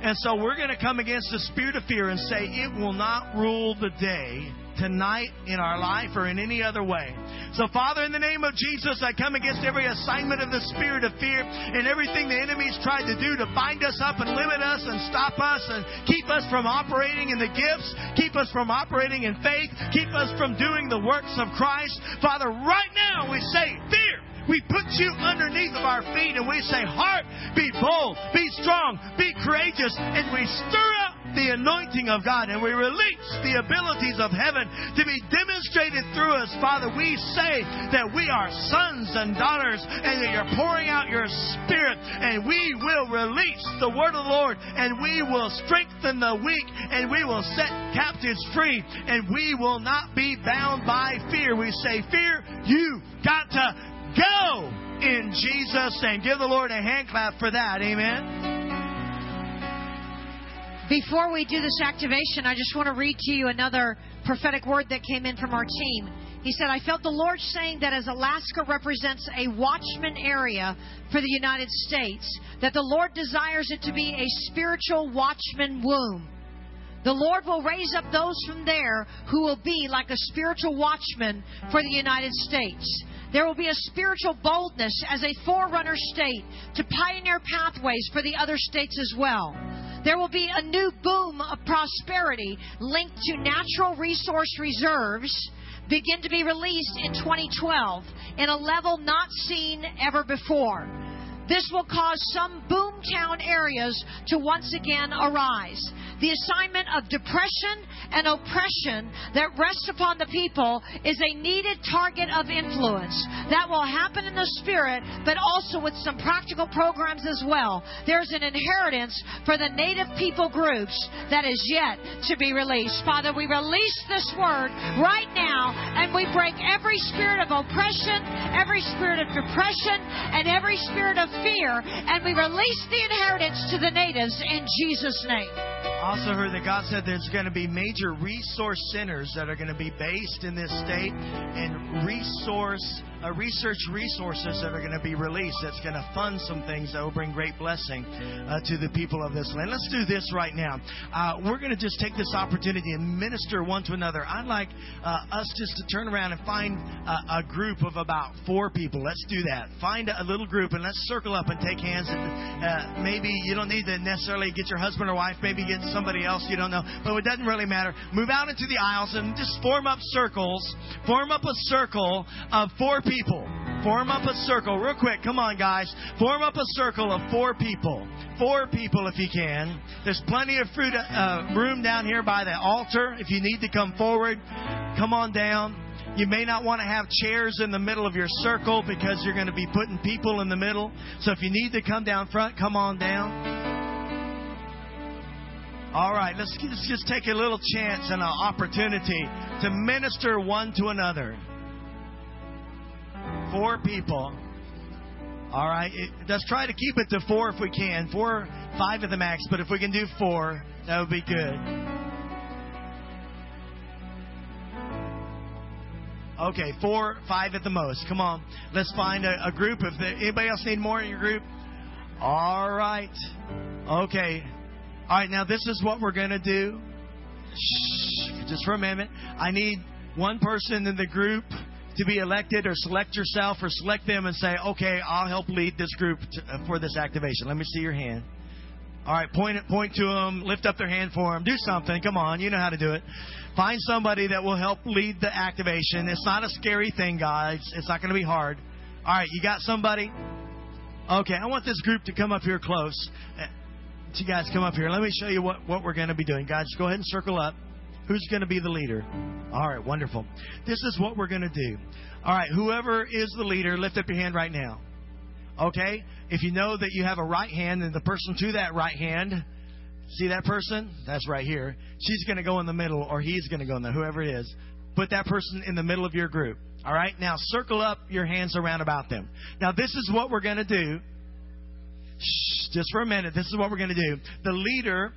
And so we're going to come against the spirit of fear and say it will not rule the day tonight in our life or in any other way. So, Father, in the name of Jesus, I come against every assignment of the spirit of fear and everything the enemy's tried to do to bind us up and limit us and stop us and keep us from operating in the gifts, keep us from operating in faith, keep us from doing the works of Christ. Father, right now we say, fear! We put you underneath of our feet and we say, Heart, be bold, be strong, be courageous, and we stir up the anointing of God and we release the abilities of heaven to be demonstrated through us. Father, we say that we are sons and daughters and that you're pouring out your spirit and we will release the word of the Lord and we will strengthen the weak and we will set captives free and we will not be bound by fear. We say, Fear, you got to go in Jesus' name. Give the Lord a hand clap for that. Amen. Before we do this activation, I just want to read to you another prophetic word that came in from our team. He said, I felt the Lord saying that as Alaska represents a watchman area for the United States, that the Lord desires it to be a spiritual watchman womb. The Lord will raise up those from there who will be like a spiritual watchman for the United States. There will be a spiritual boldness as a forerunner state to pioneer pathways for the other states as well. There will be a new boom of prosperity linked to natural resource reserves begin to be released in 2012 in a level not seen ever before. This will cause some boomtown areas to once again arise. The assignment of depression and oppression that rests upon the people is a needed target of influence. That will happen in the spirit, but also with some practical programs as well. There's an inheritance for the native people groups that is yet to be released. Father, we release this word right now, and we break every spirit of oppression, every spirit of depression, and every spirit of fear, and we release the inheritance to the natives in Jesus' name. Also heard that God said there's going to be major resource centers that are going to be based in this state and resource uh, research resources that are going to be released that's going to fund some things that will bring great blessing uh, to the people of this land. Let's do this right now. Uh, we're going to just take this opportunity and minister one to another. I'd like uh, us just to turn around and find a, a group of about four people. Let's do that. Find a little group and let's circle up and take hands. And uh, maybe you don't need to necessarily get your husband or wife. Maybe get somebody else you don't know. But it doesn't really matter. Move out into the aisles and just form up circles. Form up a circle of four people people. Form up a circle, real quick. Come on, guys. Form up a circle of four people. Four people, if you can. There's plenty of fruit, uh, room down here by the altar. If you need to come forward, come on down. You may not want to have chairs in the middle of your circle because you're going to be putting people in the middle. So if you need to come down front, come on down. All right, let's, let's just take a little chance and an opportunity to minister one to another. Four people. All right. Let's try to keep it to four if we can. Four, five at the max. But if we can do four, that would be good. Okay, four, five at the most. Come on. Let's find a, a group. If anybody else need more in your group, all right. Okay. All right. Now this is what we're gonna do. Shh, just for a minute. I need one person in the group to be elected or select yourself or select them and say, okay, I'll help lead this group to, uh, for this activation. Let me see your hand. All right, point point to them, lift up their hand for them, do something. Come on, you know how to do it. Find somebody that will help lead the activation. It's not a scary thing, guys. It's not going to be hard. All right, you got somebody? Okay, I want this group to come up here close. Uh, you guys come up here. Let me show you what, what we're going to be doing. Guys, go ahead and circle up. Who's going to be the leader? All right, wonderful. This is what we're going to do. All right, whoever is the leader, lift up your hand right now. Okay? If you know that you have a right hand and the person to that right hand, see that person? That's right here. She's going to go in the middle or he's going to go in the whoever it is. Put that person in the middle of your group. All right? Now circle up your hands around about them. Now this is what we're going to do. Shh, just for a minute. This is what we're going to do. The leader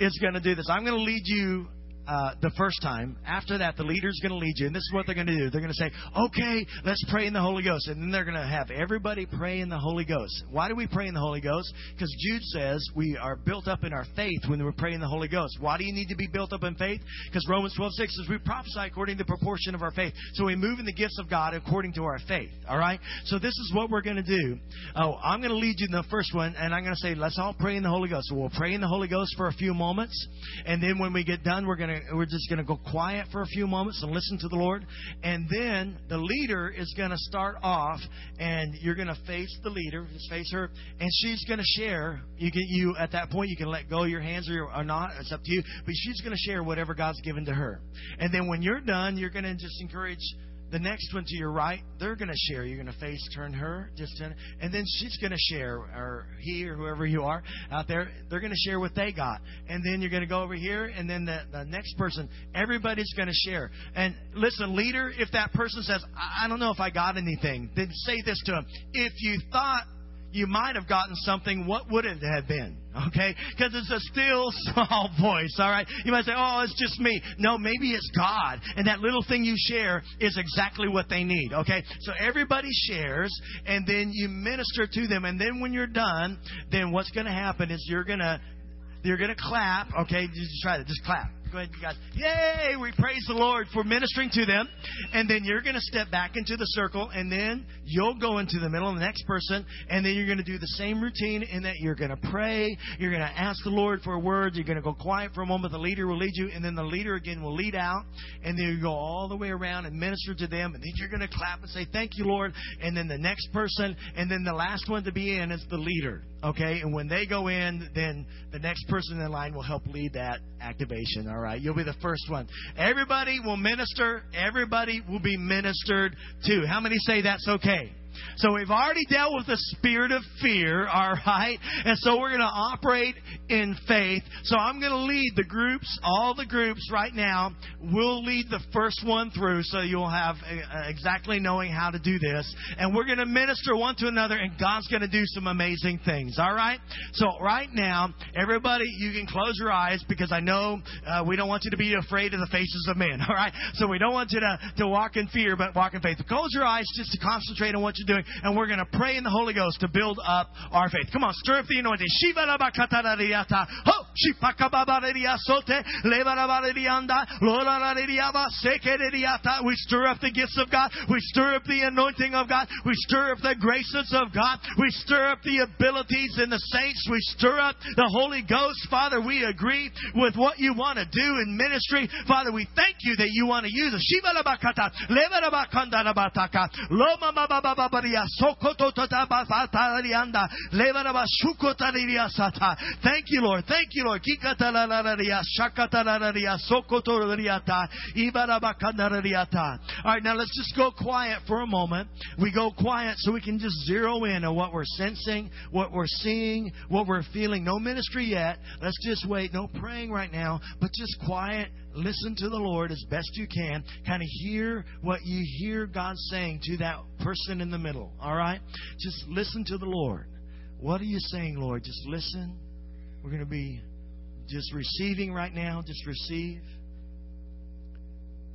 is going to do this. I'm going to lead you uh, the first time. After that, the leader's going to lead you, and this is what they're going to do. They're going to say, "Okay, let's pray in the Holy Ghost," and then they're going to have everybody pray in the Holy Ghost. Why do we pray in the Holy Ghost? Because Jude says we are built up in our faith when we pray in the Holy Ghost. Why do you need to be built up in faith? Because Romans 12:6 says we prophesy according to the proportion of our faith. So we move in the gifts of God according to our faith. All right. So this is what we're going to do. Oh, I'm going to lead you in the first one, and I'm going to say, let's all pray in the Holy Ghost. So we'll pray in the Holy Ghost for a few moments, and then when we get done, we're going to we're just going to go quiet for a few moments and listen to the Lord. And then the leader is going to start off, and you're going to face the leader, just face her, and she's going to share. You can you at that point you can let go of your hands or, or not. It's up to you. But she's going to share whatever God's given to her. And then when you're done, you're going to just encourage the next one to your right, they're going to share. You're going to face turn her, just turn, and then she's going to share, or he, or whoever you are out there, they're going to share what they got. And then you're going to go over here, and then the, the next person, everybody's going to share. And listen, leader, if that person says, I, I don't know if I got anything, then say this to them. If you thought you might have gotten something, what would it have been? Okay? Because it's a still small voice, all right? You might say, oh, it's just me. No, maybe it's God. And that little thing you share is exactly what they need, okay? So everybody shares, and then you minister to them. And then when you're done, then what's going to happen is you're going to you're to clap, okay? Just try to just clap. Go ahead, you guys. Yay! We praise the Lord for ministering to them. And then you're going to step back into the circle, and then you'll go into the middle of the next person, and then you're going to do the same routine in that you're going to pray, you're going to ask the Lord for a word, you're going to go quiet for a moment, the leader will lead you, and then the leader again will lead out, and then you go all the way around and minister to them, and then you're going to clap and say, Thank you, Lord, and then the next person, and then the last one to be in is the leader. Okay, and when they go in, then the next person in line will help lead that activation. All right, you'll be the first one. Everybody will minister. Everybody will be ministered to. How many say that's okay? So we've already dealt with the spirit of fear, all right? And so we're going to operate in faith. So I'm going to lead the groups, all the groups right now. We'll lead the first one through so you'll have uh, exactly knowing how to do this. And we're going to minister one to another, and God's going to do some amazing things, all right? So right now, everybody, you can close your eyes because I know uh, we don't want you to be afraid of the faces of men, all right? So we don't want you to, to walk in fear, but walk in faith. Close your eyes just to concentrate on what you're doing, and we're going to pray in the Holy Ghost to build up our faith. Come on, stir up the anointing. We stir up the gifts of God. We stir up the anointing of God. We stir up the graces of God. We stir up the abilities in the saints. We stir up the Holy Ghost. Father, we agree with what you want to do in ministry. Father, we thank you that you want to use us. Thank you, Lord. Thank you, Lord. All right, now let's just go quiet for a moment. We go quiet so we can just zero in on what we're sensing, what we're seeing, what we're feeling. No ministry yet. Let's just wait. No praying right now, but just quiet listen to the Lord as best you can. Kind of hear what you hear God saying to that person in the middle. All right? Just listen to the Lord. What are you saying, Lord? Just listen. We're going to be just receiving right now. Just receive.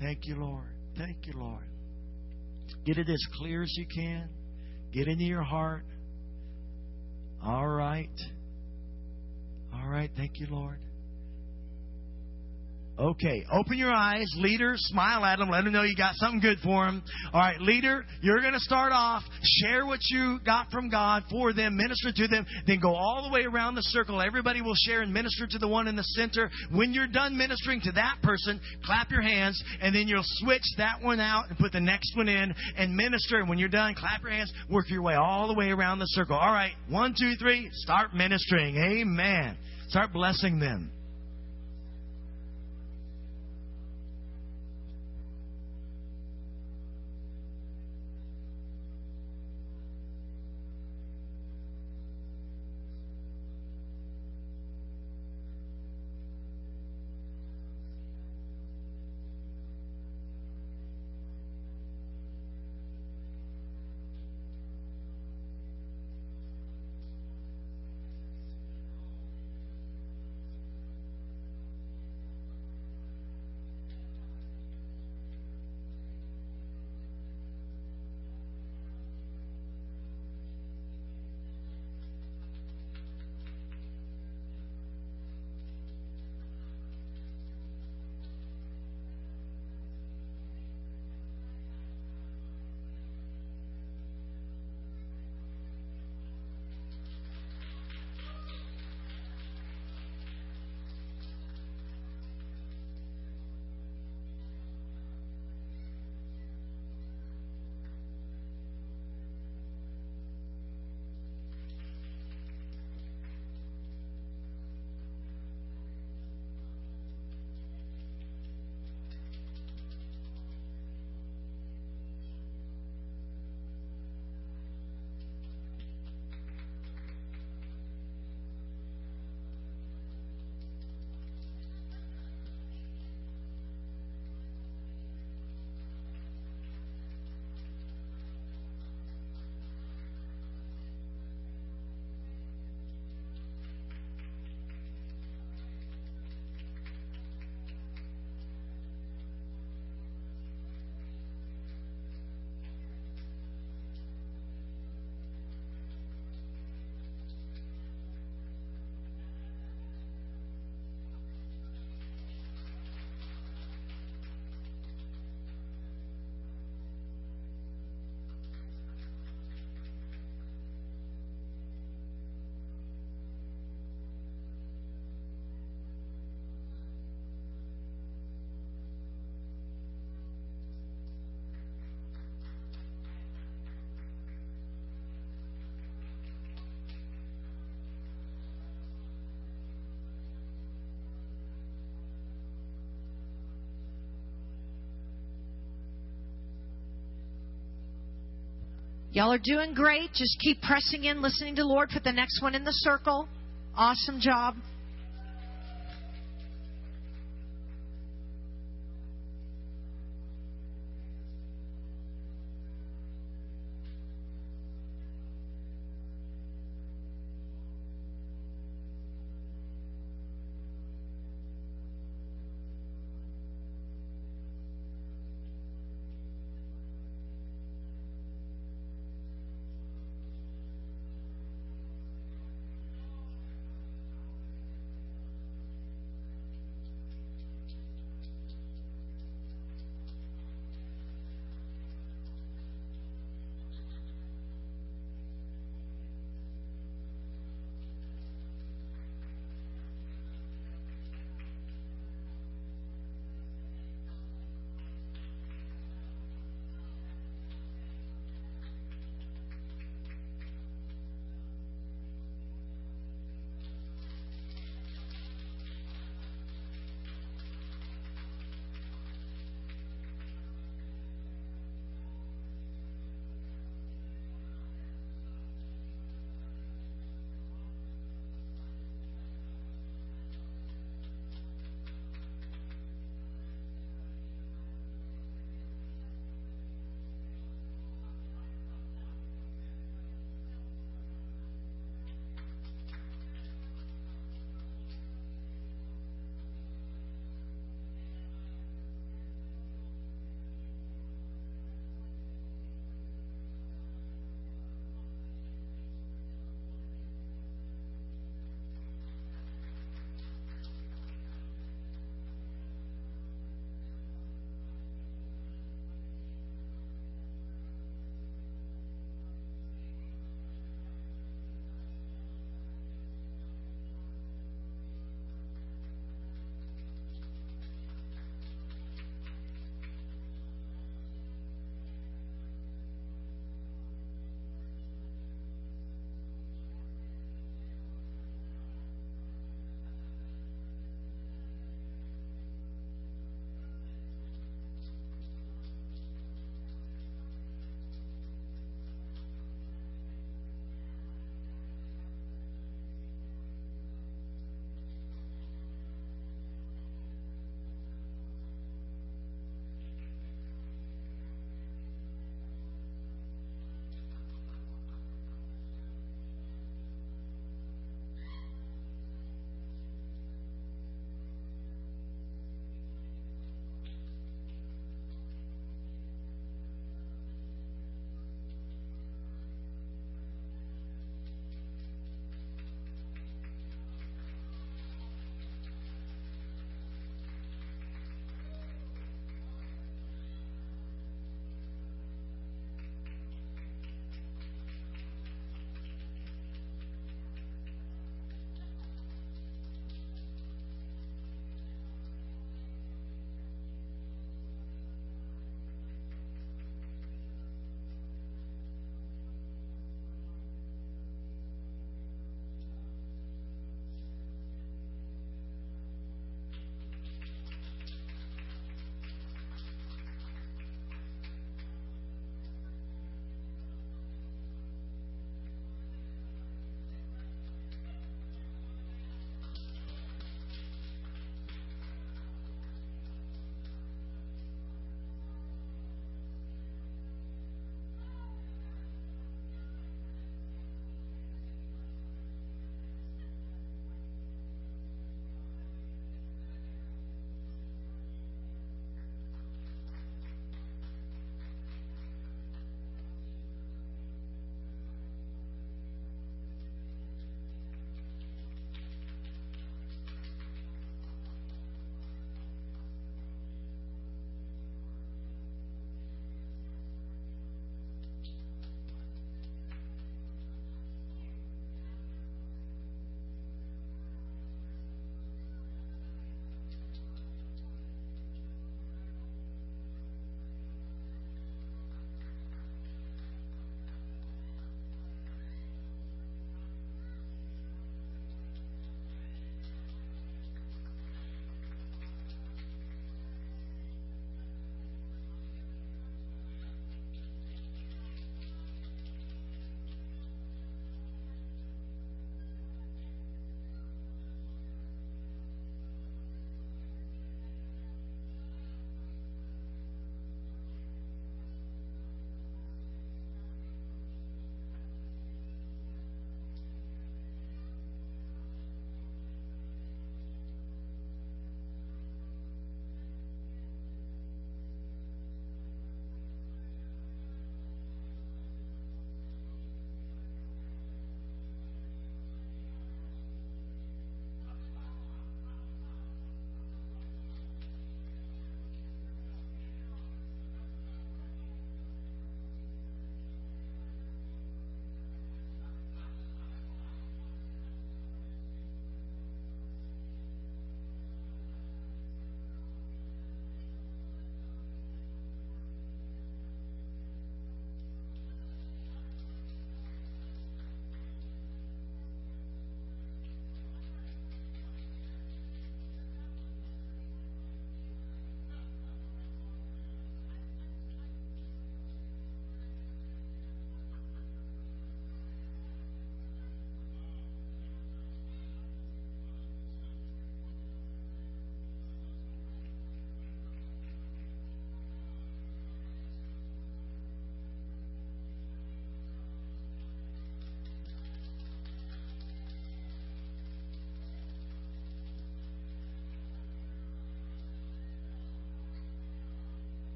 Thank you, Lord. Thank you, Lord. Get it as clear as you can. Get into your heart. All right. All right. Thank you, Lord. Okay, open your eyes. Leader, smile at them. Let them know you got something good for them. All right, leader, you're going to start off. Share what you got from God for them. Minister to them. Then go all the way around the circle. Everybody will share and minister to the one in the center. When you're done ministering to that person, clap your hands, and then you'll switch that one out and put the next one in and minister. And when you're done, clap your hands. Work your way all the way around the circle. All right, one, two, three. Start ministering. Amen. Start blessing them. Y'all are doing great. Just keep pressing in, listening to Lord. Put the next one in the circle. Awesome job.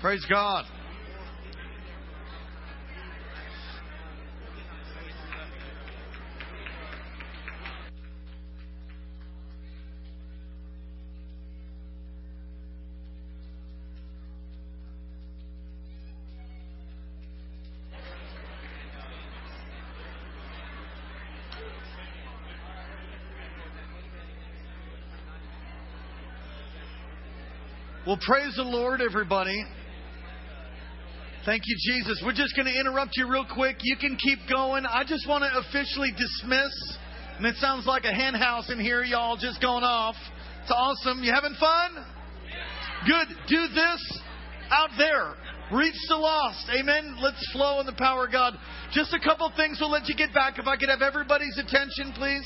Praise God. Well, praise the Lord, everybody. Thank you, Jesus. We're just going to interrupt you real quick. You can keep going. I just want to officially dismiss. And it sounds like a hen house in here, y'all just going off. It's awesome. You having fun? Good. Do this out there. Reach the lost. Amen. Let's flow in the power of God. Just a couple things we'll let you get back. If I could have everybody's attention, please.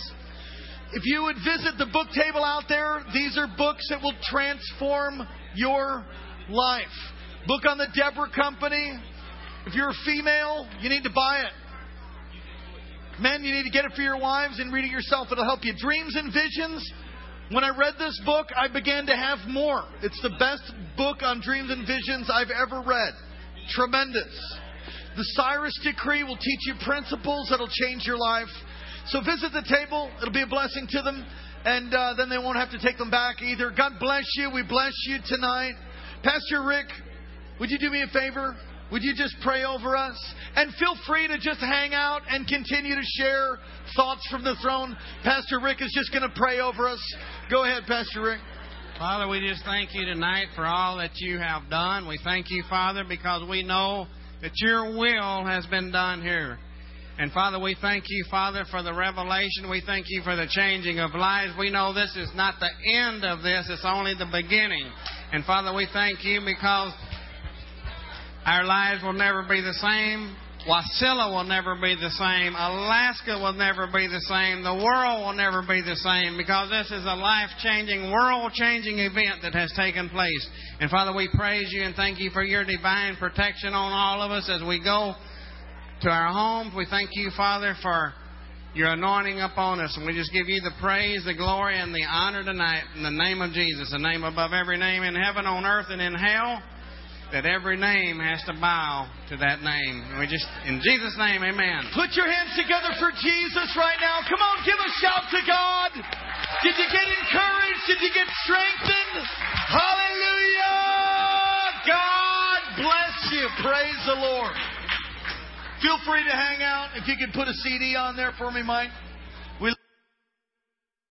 If you would visit the book table out there, these are books that will transform your life. Book on the Deborah Company. If you're a female, you need to buy it. Men, you need to get it for your wives and read it yourself. It'll help you. Dreams and Visions. When I read this book, I began to have more. It's the best book on dreams and visions I've ever read. Tremendous. The Cyrus Decree will teach you principles that'll change your life. So visit the table. It'll be a blessing to them. And uh, then they won't have to take them back either. God bless you. We bless you tonight. Pastor Rick, would you do me a favor? Would you just pray over us? And feel free to just hang out and continue to share thoughts from the throne. Pastor Rick is just going to pray over us. Go ahead, Pastor Rick. Father, we just thank you tonight for all that you have done. We thank you, Father, because we know that your will has been done here. And Father, we thank you, Father, for the revelation. We thank you for the changing of lives. We know this is not the end of this, it's only the beginning. And Father, we thank you because our lives will never be the same. Wasilla will never be the same. Alaska will never be the same. The world will never be the same because this is a life changing, world changing event that has taken place. And Father, we praise you and thank you for your divine protection on all of us as we go to our homes. We thank you, Father, for your anointing upon us. And we just give you the praise, the glory, and the honor tonight in the name of Jesus, the name above every name in heaven, on earth, and in hell that every name has to bow to that name. We just, in Jesus' name, amen. Put your hands together for Jesus right now. Come on, give a shout to God. Did you get encouraged? Did you get strengthened? Hallelujah! God bless you. Praise the Lord. Feel free to hang out. If you could put a CD on there for me, Mike.